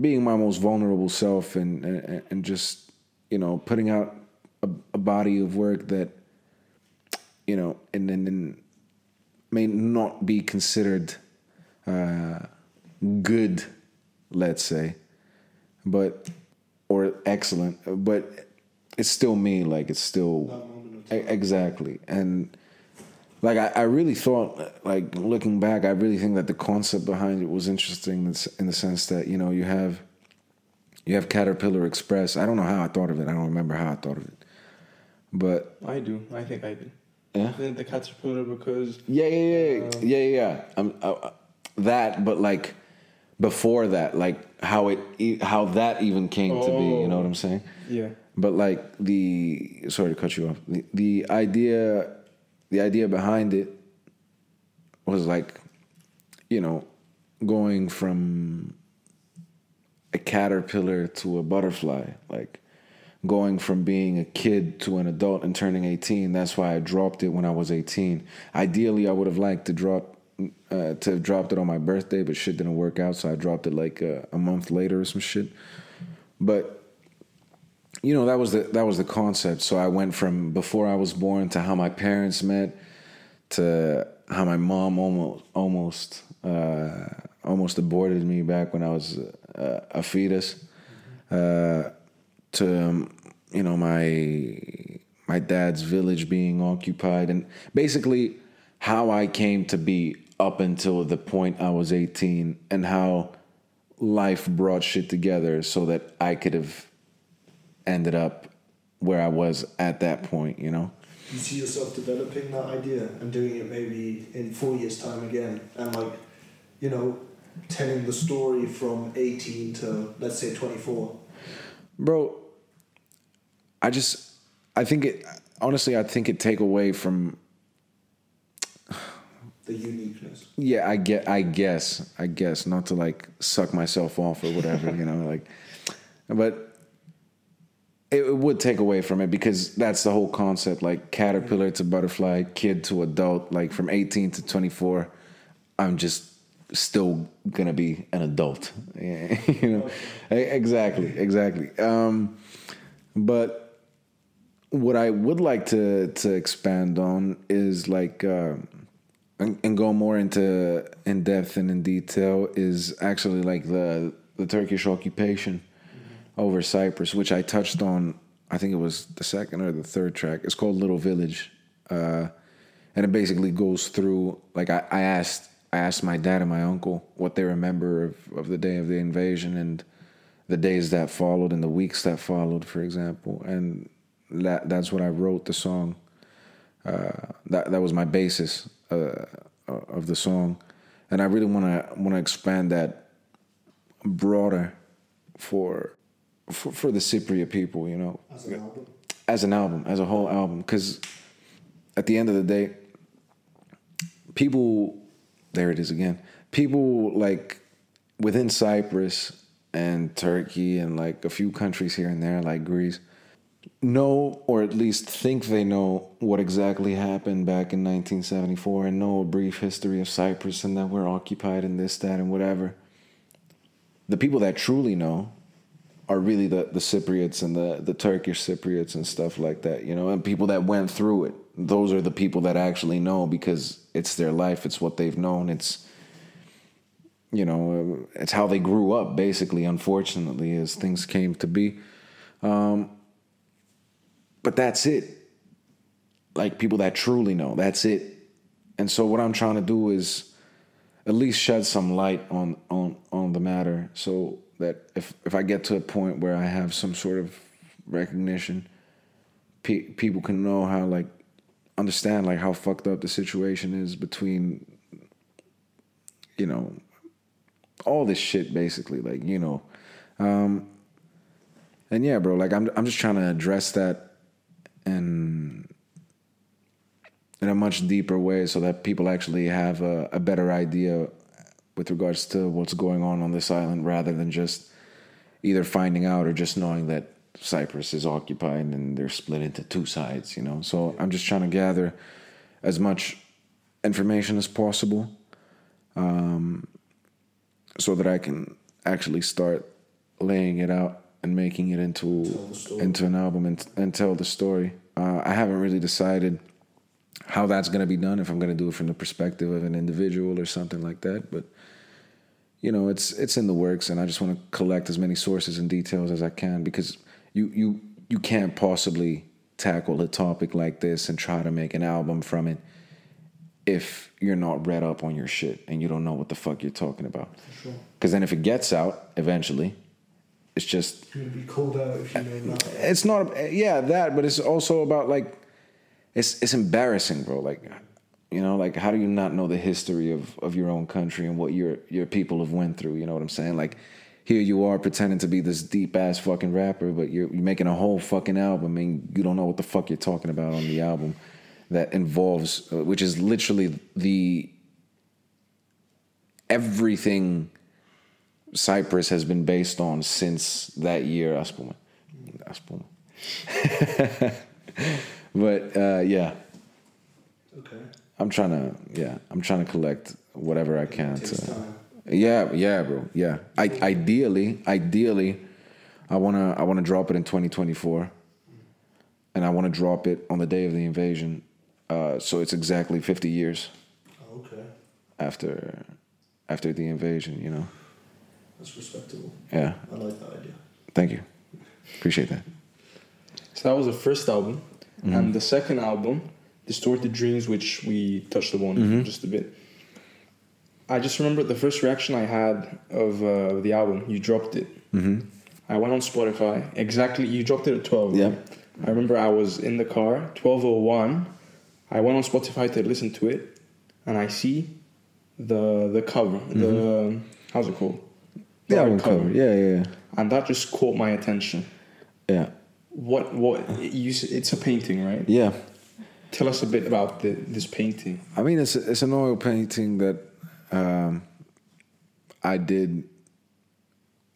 being my most vulnerable self and and, and just, you know, putting out a, a body of work that, you know, and then and may not be considered uh, good, let's say, but or excellent, but it's still me. Like it's still exactly, and like I, I really thought, like looking back, I really think that the concept behind it was interesting in the- in the sense that you know you have you have Caterpillar Express. I don't know how I thought of it. I don't remember how I thought of it, but I do. I think I do. Yeah. The, the caterpillar because Yeah, yeah, yeah, yeah, yeah, yeah. Um, uh, that, but like before that, like how it, e- how that even came to be. You know what I'm saying? yeah. But like the, sorry to cut you off. The, the idea, the idea behind it was like, you know, going from a caterpillar to a butterfly, like going from being a kid to an adult and turning 18. That's why I dropped it when I was 18. Ideally, I would have liked to drop uh, to have dropped it on my birthday, but shit didn't work out, so I dropped it like uh, a month later or some shit. But you know that was the that was the concept. So I went from before I was born to how my parents met to how my mom almost almost uh, almost aborted me back when I was uh, a fetus. Uh, to um, you know my my dad's village being occupied, and basically how I came to be up until the point I was 18, and how life brought shit together so that I could have ended up where I was at that point, you know? You see yourself developing that idea and doing it maybe in four years' time again, and like, you know, telling the story from 18 to let's say 24? Bro, I just, I think it, honestly, I think it take away from the uniqueness. Yeah, I get. I guess. I guess not to like suck myself off or whatever, you know, like. But it, it, would take away from it because that's the whole concept. Like caterpillar to butterfly, kid to adult. Like from eighteen to twenty four, I'm just still gonna be an adult. you know, exactly, exactly. Um, but what I would like to to expand on is like. Uh, and, and go more into in depth and in detail is actually like the the Turkish occupation mm-hmm. over Cyprus, which I touched on. I think it was the second or the third track. It's called Little Village, uh, and it basically goes through. Like I, I asked, I asked my dad and my uncle what they remember of, of the day of the invasion and the days that followed and the weeks that followed, for example, and that that's what I wrote the song. Uh, that that was my basis uh, of the song, and I really want to want to expand that broader for, for for the Cypriot people, you know, as an album, as an album, as a whole album, because at the end of the day, people, there it is again, people like within Cyprus and Turkey and like a few countries here and there, like Greece know or at least think they know what exactly happened back in 1974 and know a brief history of Cyprus and that we're occupied and this, that, and whatever. The people that truly know are really the, the Cypriots and the, the Turkish Cypriots and stuff like that, you know, and people that went through it. Those are the people that actually know because it's their life, it's what they've known, it's, you know, it's how they grew up, basically, unfortunately, as things came to be. Um, but that's it. Like people that truly know, that's it. And so what I'm trying to do is at least shed some light on on on the matter so that if if I get to a point where I have some sort of recognition pe- people can know how like understand like how fucked up the situation is between you know all this shit basically like you know um and yeah bro like I'm I'm just trying to address that and in a much deeper way so that people actually have a, a, better idea with regards to what's going on on this island rather than just either finding out or just knowing that Cyprus is occupied and they're split into two sides, you know. So I'm just trying to gather as much information as possible um, so that I can actually start laying it out and making it into into an album and, and tell the story. Uh, I haven't really decided how that's going to be done. If I'm going to do it from the perspective of an individual or something like that, but you know, it's it's in the works, and I just want to collect as many sources and details as I can because you you you can't possibly tackle a topic like this and try to make an album from it if you're not read up on your shit and you don't know what the fuck you're talking about. Because sure. then if it gets out eventually, it's just be called out if you know nothing. It's not, yeah, that, but it's also about like, it's it's embarrassing, bro. Like, you know, like how do you not know the history of of your own country and what your your people have went through? You know what I'm saying? Like, here you are pretending to be this deep ass fucking rapper, but you're you're making a whole fucking album and you don't know what the fuck you're talking about on the album that involves, uh, which is literally the everything Cyprus has been based on since that year. Aspuma, Aspuma. but uh, yeah, Okay. I'm trying to yeah, I'm trying to collect whatever I can. To, yeah, yeah, bro. Yeah. I ideally, ideally, I wanna I wanna drop it in 2024, and I wanna drop it on the day of the invasion. Uh, so it's exactly 50 years Oh, okay. after after the invasion. You know. That's respectable. Yeah. I like that idea. Thank you. Appreciate that. So that was the first album, and the second album, Distorted Dreams, which we touched upon just a bit. I just remember the first reaction I had of uh, the album. You dropped it. Mm-hmm. I went on Spotify. Exactly, you dropped it at twelve. Yeah. right? I remember I was in the car, twelve oh one. I went on Spotify to listen to it, and I see the the cover. The how's it called? The album art cover. Yeah, yeah, yeah. And that just caught my attention. Yeah. What what you? It's a painting, right? Yeah. Tell us a bit about the, this painting. I mean, it's it's an oil painting that um, I did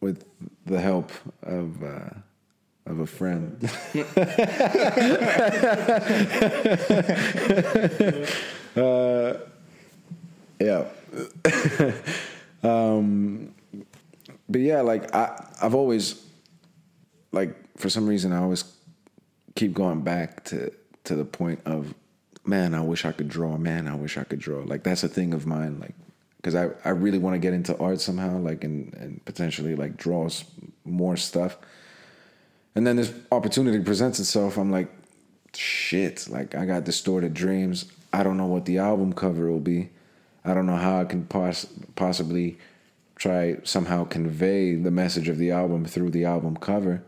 with the help of uh, of a friend. uh, yeah. um, but yeah, like I I've always like for some reason I always keep going back to to the point of man i wish i could draw. Man i wish i could draw. Like that's a thing of mine like because I, I really want to get into art somehow like and, and potentially like draw more stuff. And then this opportunity presents itself i'm like shit like i got distorted dreams. I don't know what the album cover will be. I don't know how i can poss- possibly try somehow convey the message of the album through the album cover.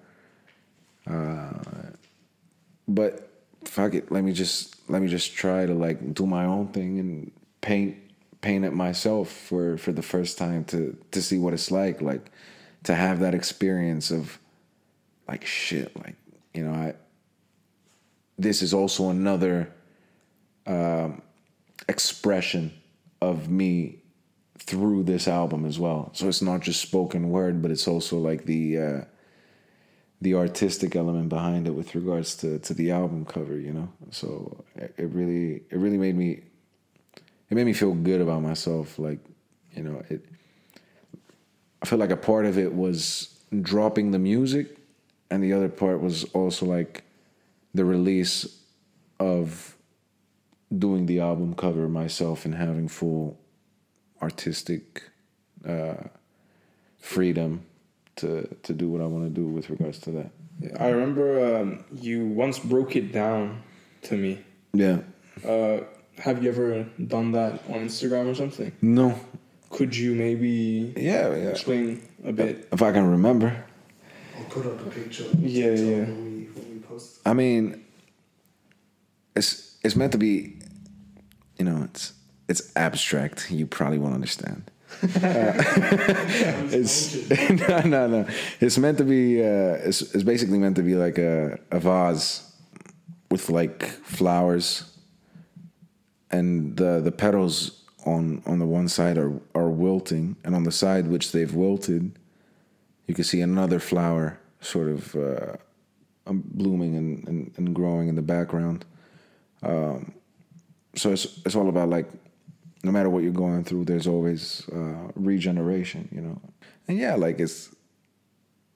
But fuck it let me just let me just try to like do my own thing and paint paint it myself for for the first time to to see what it's like like to have that experience of like shit like you know i this is also another um expression of me through this album as well. So it's not just spoken word but it's also like the uh the artistic element behind it with regards to to the album cover you know? So it really it really made me it made me feel good about myself like you know it i feel like a part of it was dropping the music and the other part was also like the release of doing the album cover myself and having full artistic uh freedom to to do what I want to do with regards to that. I remember um, you once broke it down to me. Yeah. Uh, have you ever done that on Instagram or something? No. Could you maybe Yeah, yeah. explain a bit? If I can remember. I'll put up a picture. Yeah, yeah. When we, when we post. I mean, it's it's meant to be, you know, it's it's abstract. You probably won't understand. it's no, no, no. It's meant to be. Uh, it's it's basically meant to be like a a vase with like flowers, and the the petals on on the one side are are wilting, and on the side which they've wilted, you can see another flower sort of uh, um, blooming and, and and growing in the background. Um, so it's it's all about like no matter what you're going through, there's always uh, regeneration, you know. And yeah, like it's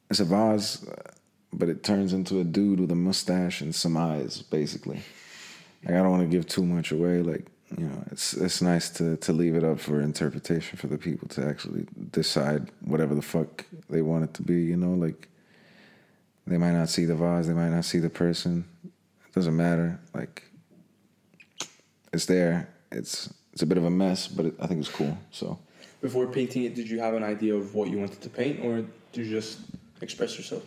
it's a vase, uh, but it turns into a dude with a mustache and some eyes, basically. Like I don't want to give too much away. Like you know, it's it's nice to to leave it up for interpretation for the people to actually decide whatever the fuck they want it to be. You know, like they might not see the vase, they might not see the person. It doesn't matter. Like it's there. It's it's a bit of a mess, but it, I think it's cool. So Before painting it, did you have an idea of what you wanted to paint, or did you just express yourself?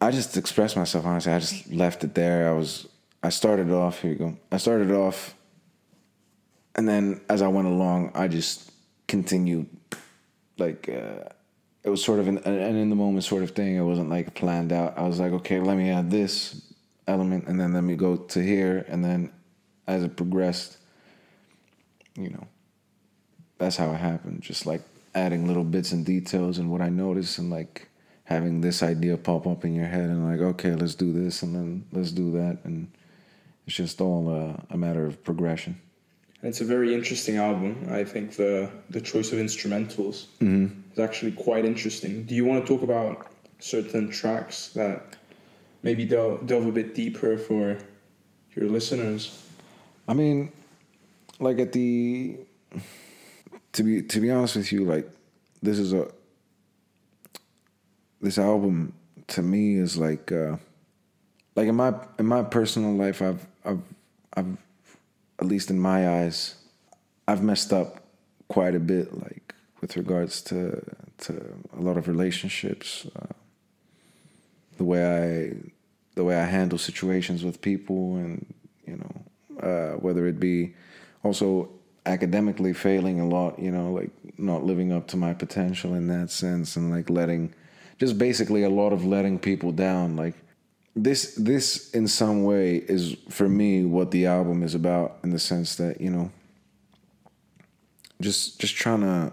I just expressed myself honestly. I just left it there. I was I started off. Here you go. I started off, and then as I went along, I just continued. Like uh, it was sort of an, an in the moment sort of thing. It wasn't like planned out. I was like, okay, let me add this element, and then let me go to here, and then as it progressed, you know, that's how it happened. Just like adding little bits and details and what I notice and like having this idea pop up in your head and like okay let's do this and then let's do that and it's just all a, a matter of progression. It's a very interesting album. I think the the choice of instrumentals mm-hmm. is actually quite interesting. Do you want to talk about certain tracks that maybe delve, delve a bit deeper for your listeners? I mean, like at the to be to be honest with you, like this is a this album to me is like uh like in my in my personal life I've I've I've at least in my eyes I've messed up quite a bit like with regards to to a lot of relationships uh, the way I the way I handle situations with people and you know uh, whether it be also academically failing a lot you know like not living up to my potential in that sense and like letting just basically a lot of letting people down. Like this this in some way is for me what the album is about in the sense that you know just just trying to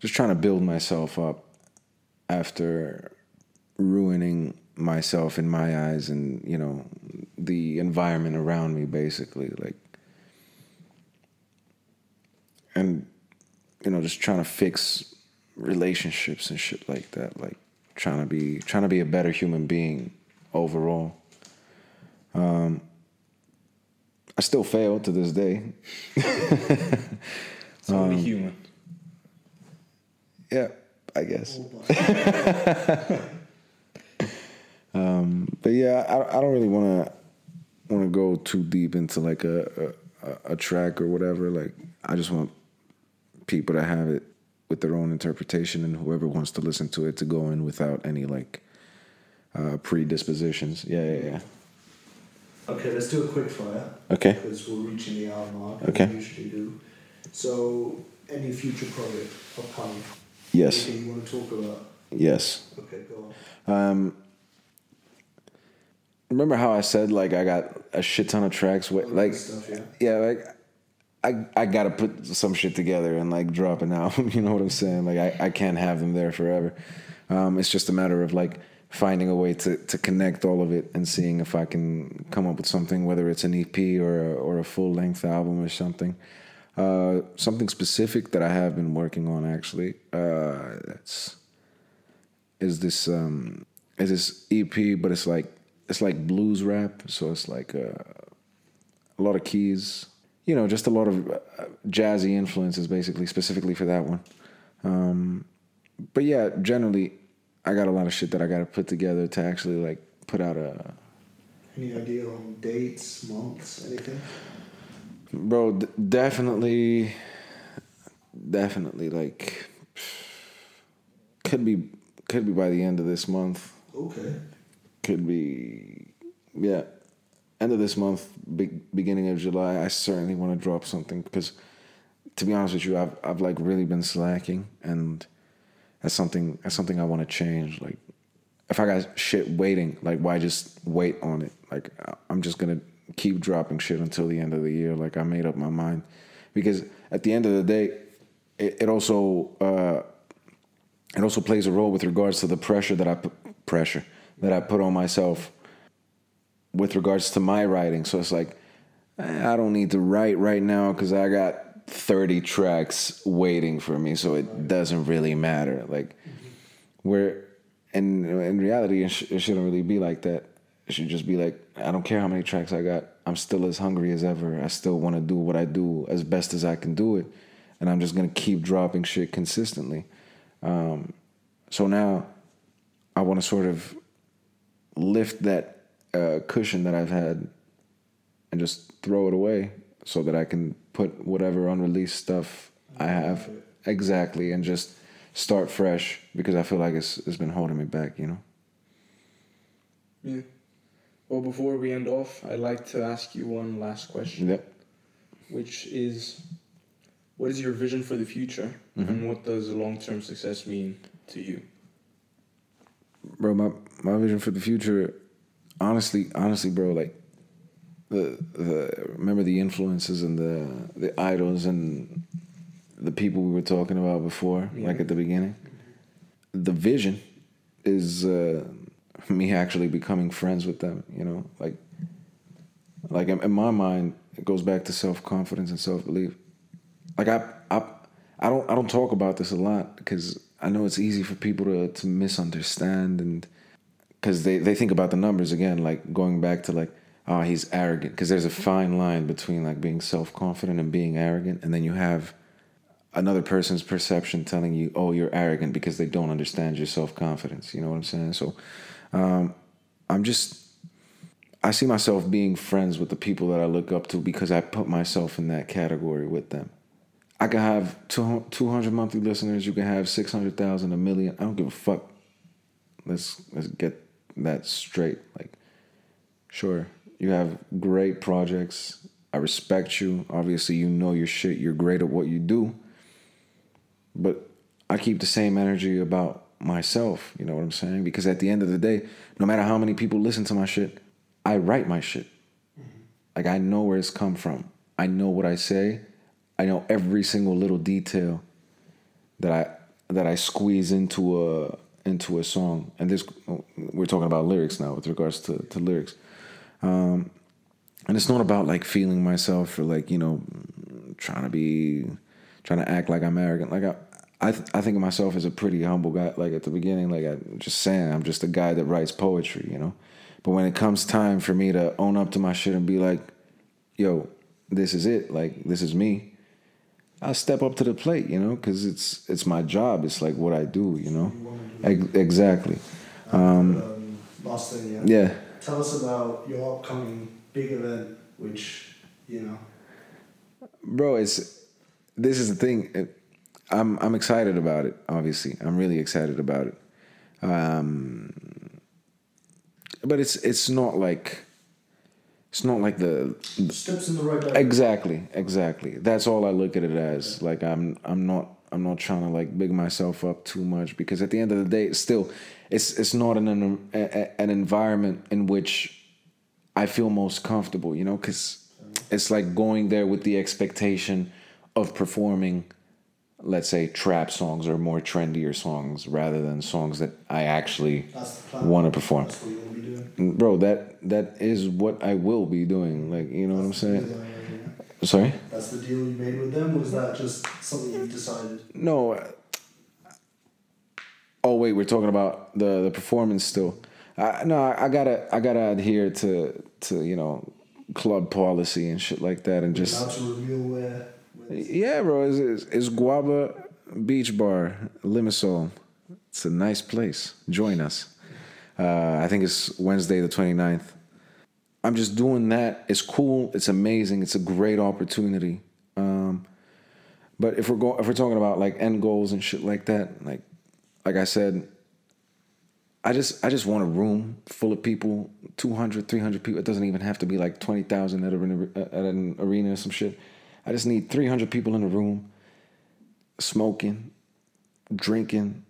just trying to build myself up after ruining myself in my eyes and you know the environment around me basically. Like and you know just trying to fix relationships and shit like that like trying to be trying to be a better human being overall um i still fail to this day It's only human. yeah i guess Um, but yeah, I, I don't really want to want to go too deep into like a, a a track or whatever. Like, I just want people to have it with their own interpretation, and whoever wants to listen to it to go in without any like uh, predispositions. Yeah, yeah, yeah. Okay, let's do a quick fire. Okay. Because we're reaching the hour mark. Okay. We usually do. So, any future project upcoming? Yes. Anything you want to talk about? Yes. Okay, go on. Um, remember how I said like I got a shit ton of tracks with like stuff, yeah. yeah like I I gotta put some shit together and like drop an album. You know what I'm saying? Like I, I can't have them there forever. Um, it's just a matter of like finding a way to to connect all of it and seeing if I can come up with something, whether it's an EP or a, or a full length album or something. Uh, something specific that I have been working on actually. Uh, that's is this um is this EP, but it's like it's like blues rap, so it's like uh, a lot of keys, you know, just a lot of uh, jazzy influences, basically, specifically for that one. Um, but yeah, generally, I got a lot of shit that I got to put together to actually like put out a Any idea on dates, months, anything? bro. D- definitely, definitely like could be could be by the end of this month. Okay. could be yeah end of this month be- beginning of july i certainly want to drop something because to be honest with you i've, I've like really been slacking and that's something that's something i want to change like if i got shit waiting like why just wait on it? Like i'm just gonna keep dropping shit until the end of the year like i made up my mind. Because at the end of the day it, it also uh it also plays a role with regards to the pressure that I put pressure that I put on myself with regards to my writing. So it's like eh, I don't need to write right now because I got 30 tracks waiting for me, so it doesn't really matter. Like where in in reality, it, sh- it shouldn't really be like that. It should just be like I don't care how many tracks I got. I'm still as hungry as ever. I still want to do what I do as best as I can do it, and I'm just gonna keep dropping shit consistently. Um, so now I want to sort of lift that uh, cushion that I've had and just throw it away so that I can put whatever unreleased stuff I have exactly and just start fresh because I feel like it's it's been holding me back, you know. Yeah. Well, before we end off, I'd like to ask you one last question, Yep. which is, what is your vision for the future, and what does long-term success mean to you? bro my my vision for the future honestly honestly bro like the the remember the influences and the the idols and the people we were talking about before, Yeah. like at the beginning. The vision is uh, me actually becoming friends with them. You know, like like in, in my mind, it goes back to self confidence and self belief. Like I, I, I don't I don't talk about this a lot because I know it's easy for people to to misunderstand and because they they think about the numbers again, like going back to like oh he's arrogant because there's a fine line between like being self confident and being arrogant, and then you have another person's perception telling you oh you're arrogant because they don't understand your self confidence. You know what I'm saying? So um, I'm just I see myself being friends with the people that I look up to because I put myself in that category with them. I can have 200 monthly listeners. You can have 600,000, a million. I don't give a fuck. Let's let's get that straight. Like, sure, you have great projects. I respect you. Obviously, you know your shit. You're great at what you do. But I keep the same energy about myself. You know what I'm saying? Because at the end of the day, no matter how many people listen to my shit, I write my shit. Mm-hmm. Like I know where it's come from. I know what I say. I know every single little detail that I that I squeeze into a into a song. And this we're talking about lyrics now with regards to, to lyrics. Um, and it's not about like feeling myself or like, you know, trying to be trying to act like I'm arrogant. Like I I, th- I think of myself as a pretty humble guy. Like at the beginning, like I'm just saying, I'm just a guy that writes poetry, you know. But when it comes time for me to own up to my shit and be like, yo, this is it, like this is me, I step up to the plate, you know, because it's it's my job. It's like what I do, you know. You wanna do. Ex- exactly. Um, thing, yeah. Yeah. Tell us about your upcoming big event, which you know. bro it's this is the thing i'm i'm excited about it obviously i'm really excited about it um but it's it's not like it's not like the Steps in the right direction. exactly exactly that's all i look at it as like i'm i'm not i'm not trying to like big myself up too much because at the end of the day it's still it's it's not an an, an environment in which i feel most comfortable you know because it's like going there with the expectation of performing let's say trap songs or more trendier songs rather than songs that i actually That's want to perform That's what you're be doing. bro that that is what i will be doing like you know what i'm saying. Sorry That's the deal you made with them. Was that just something you decided? No. uh, Oh wait, we're talking about the the performance still. I, no, I, I gotta I gotta adhere to to you know club policy and shit like that, and just allowed to reveal where. where yeah, bro. It's, it's, it's Guava Beach Bar, Limassol. It's a nice place. Join us. Uh, I think it's Wednesday the 29th. I'm just doing that. It's cool. It's amazing. It's a great opportunity. Um, but if we're going, if we're talking about like end goals and shit like that, like, like I said, I just, I just want a room full of people, 200, 300 people. It doesn't even have to be like 20,000 at, an- at an arena or some shit. I just need 300 people in a room, smoking, drinking,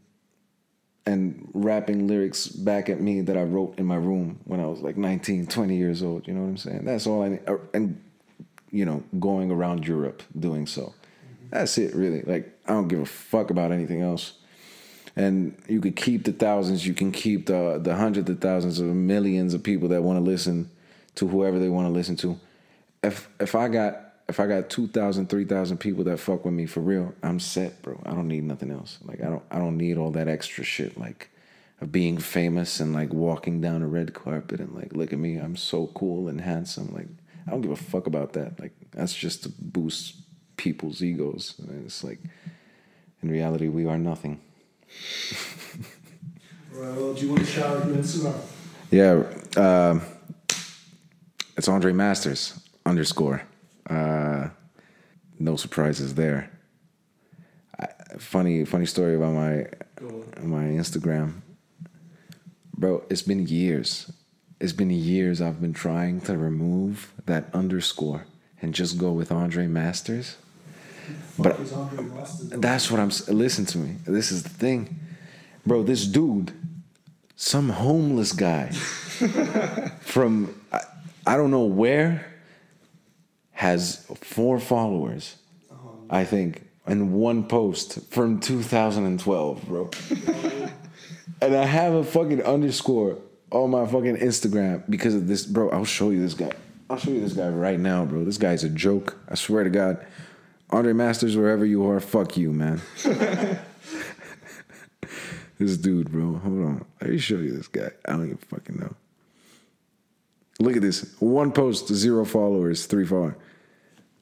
and rapping lyrics back at me that I wrote in my room when I was like 19, 20 years old. You know what I'm saying? That's all I need. Uh, And, you know, going around Europe doing so. That's it, really. Like, I don't give a fuck about anything else. And you could keep the thousands, you can keep the the hundreds of thousands of millions of people that want to listen to whoever they want to listen to. If if I got if I got 2,000, 3,000 people that fuck with me for real, I'm set, bro. I don't need nothing else. Like I don't I don't need all that extra shit like of being famous and like walking down a red carpet and like look at me, I'm so cool and handsome. Like I don't give a fuck about that. Like that's just to boost people's egos. And it's like in reality we are nothing. Right, well, do you want to shout out your Instagram? Yeah, um, it's Andre Masters underscore. No surprises there. I, funny, funny story about my my Instagram, bro. It's been years. It's been years I've been trying to remove that underscore and just go with Andre Masters. But- Andre Masters? That's what I'm. Listen to me. This is the thing, bro. This dude, some homeless guy from I, I don't know where, has four followers. Uh-huh. I think, in one post from 2012, bro. and I have a fucking underscore on my fucking Instagram because of this, bro. I'll show you this guy. I'll show you this guy right now, bro. This guy's a joke. I swear to God. Andre Masters, wherever you are, fuck you, man. this dude, bro. Hold on. Let me show you this guy. I don't even fucking know. Look at this. One post, zero followers, three followers.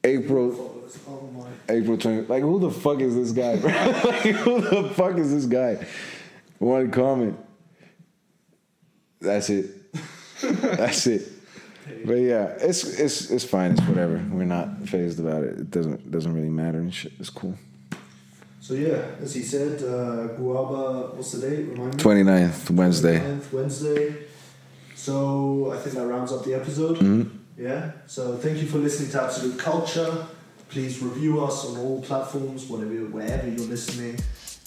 April. April 20. Like, who the fuck is this guy, bro? like, who the fuck is this guy? One comment. That's it. That's it. But yeah, it's it's it's fine. It's whatever. We're not phased about it. It doesn't doesn't really matter and shit. It's cool. So yeah, as he said, uh, Guava, what's the date? Remind me. 29th, Wednesday. 29th, Wednesday. So I think that rounds up the episode. Mm-hmm. Yeah. So thank you for listening to Absolute Culture. Please review us on all platforms, whatever, wherever you're listening,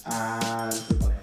and goodbye.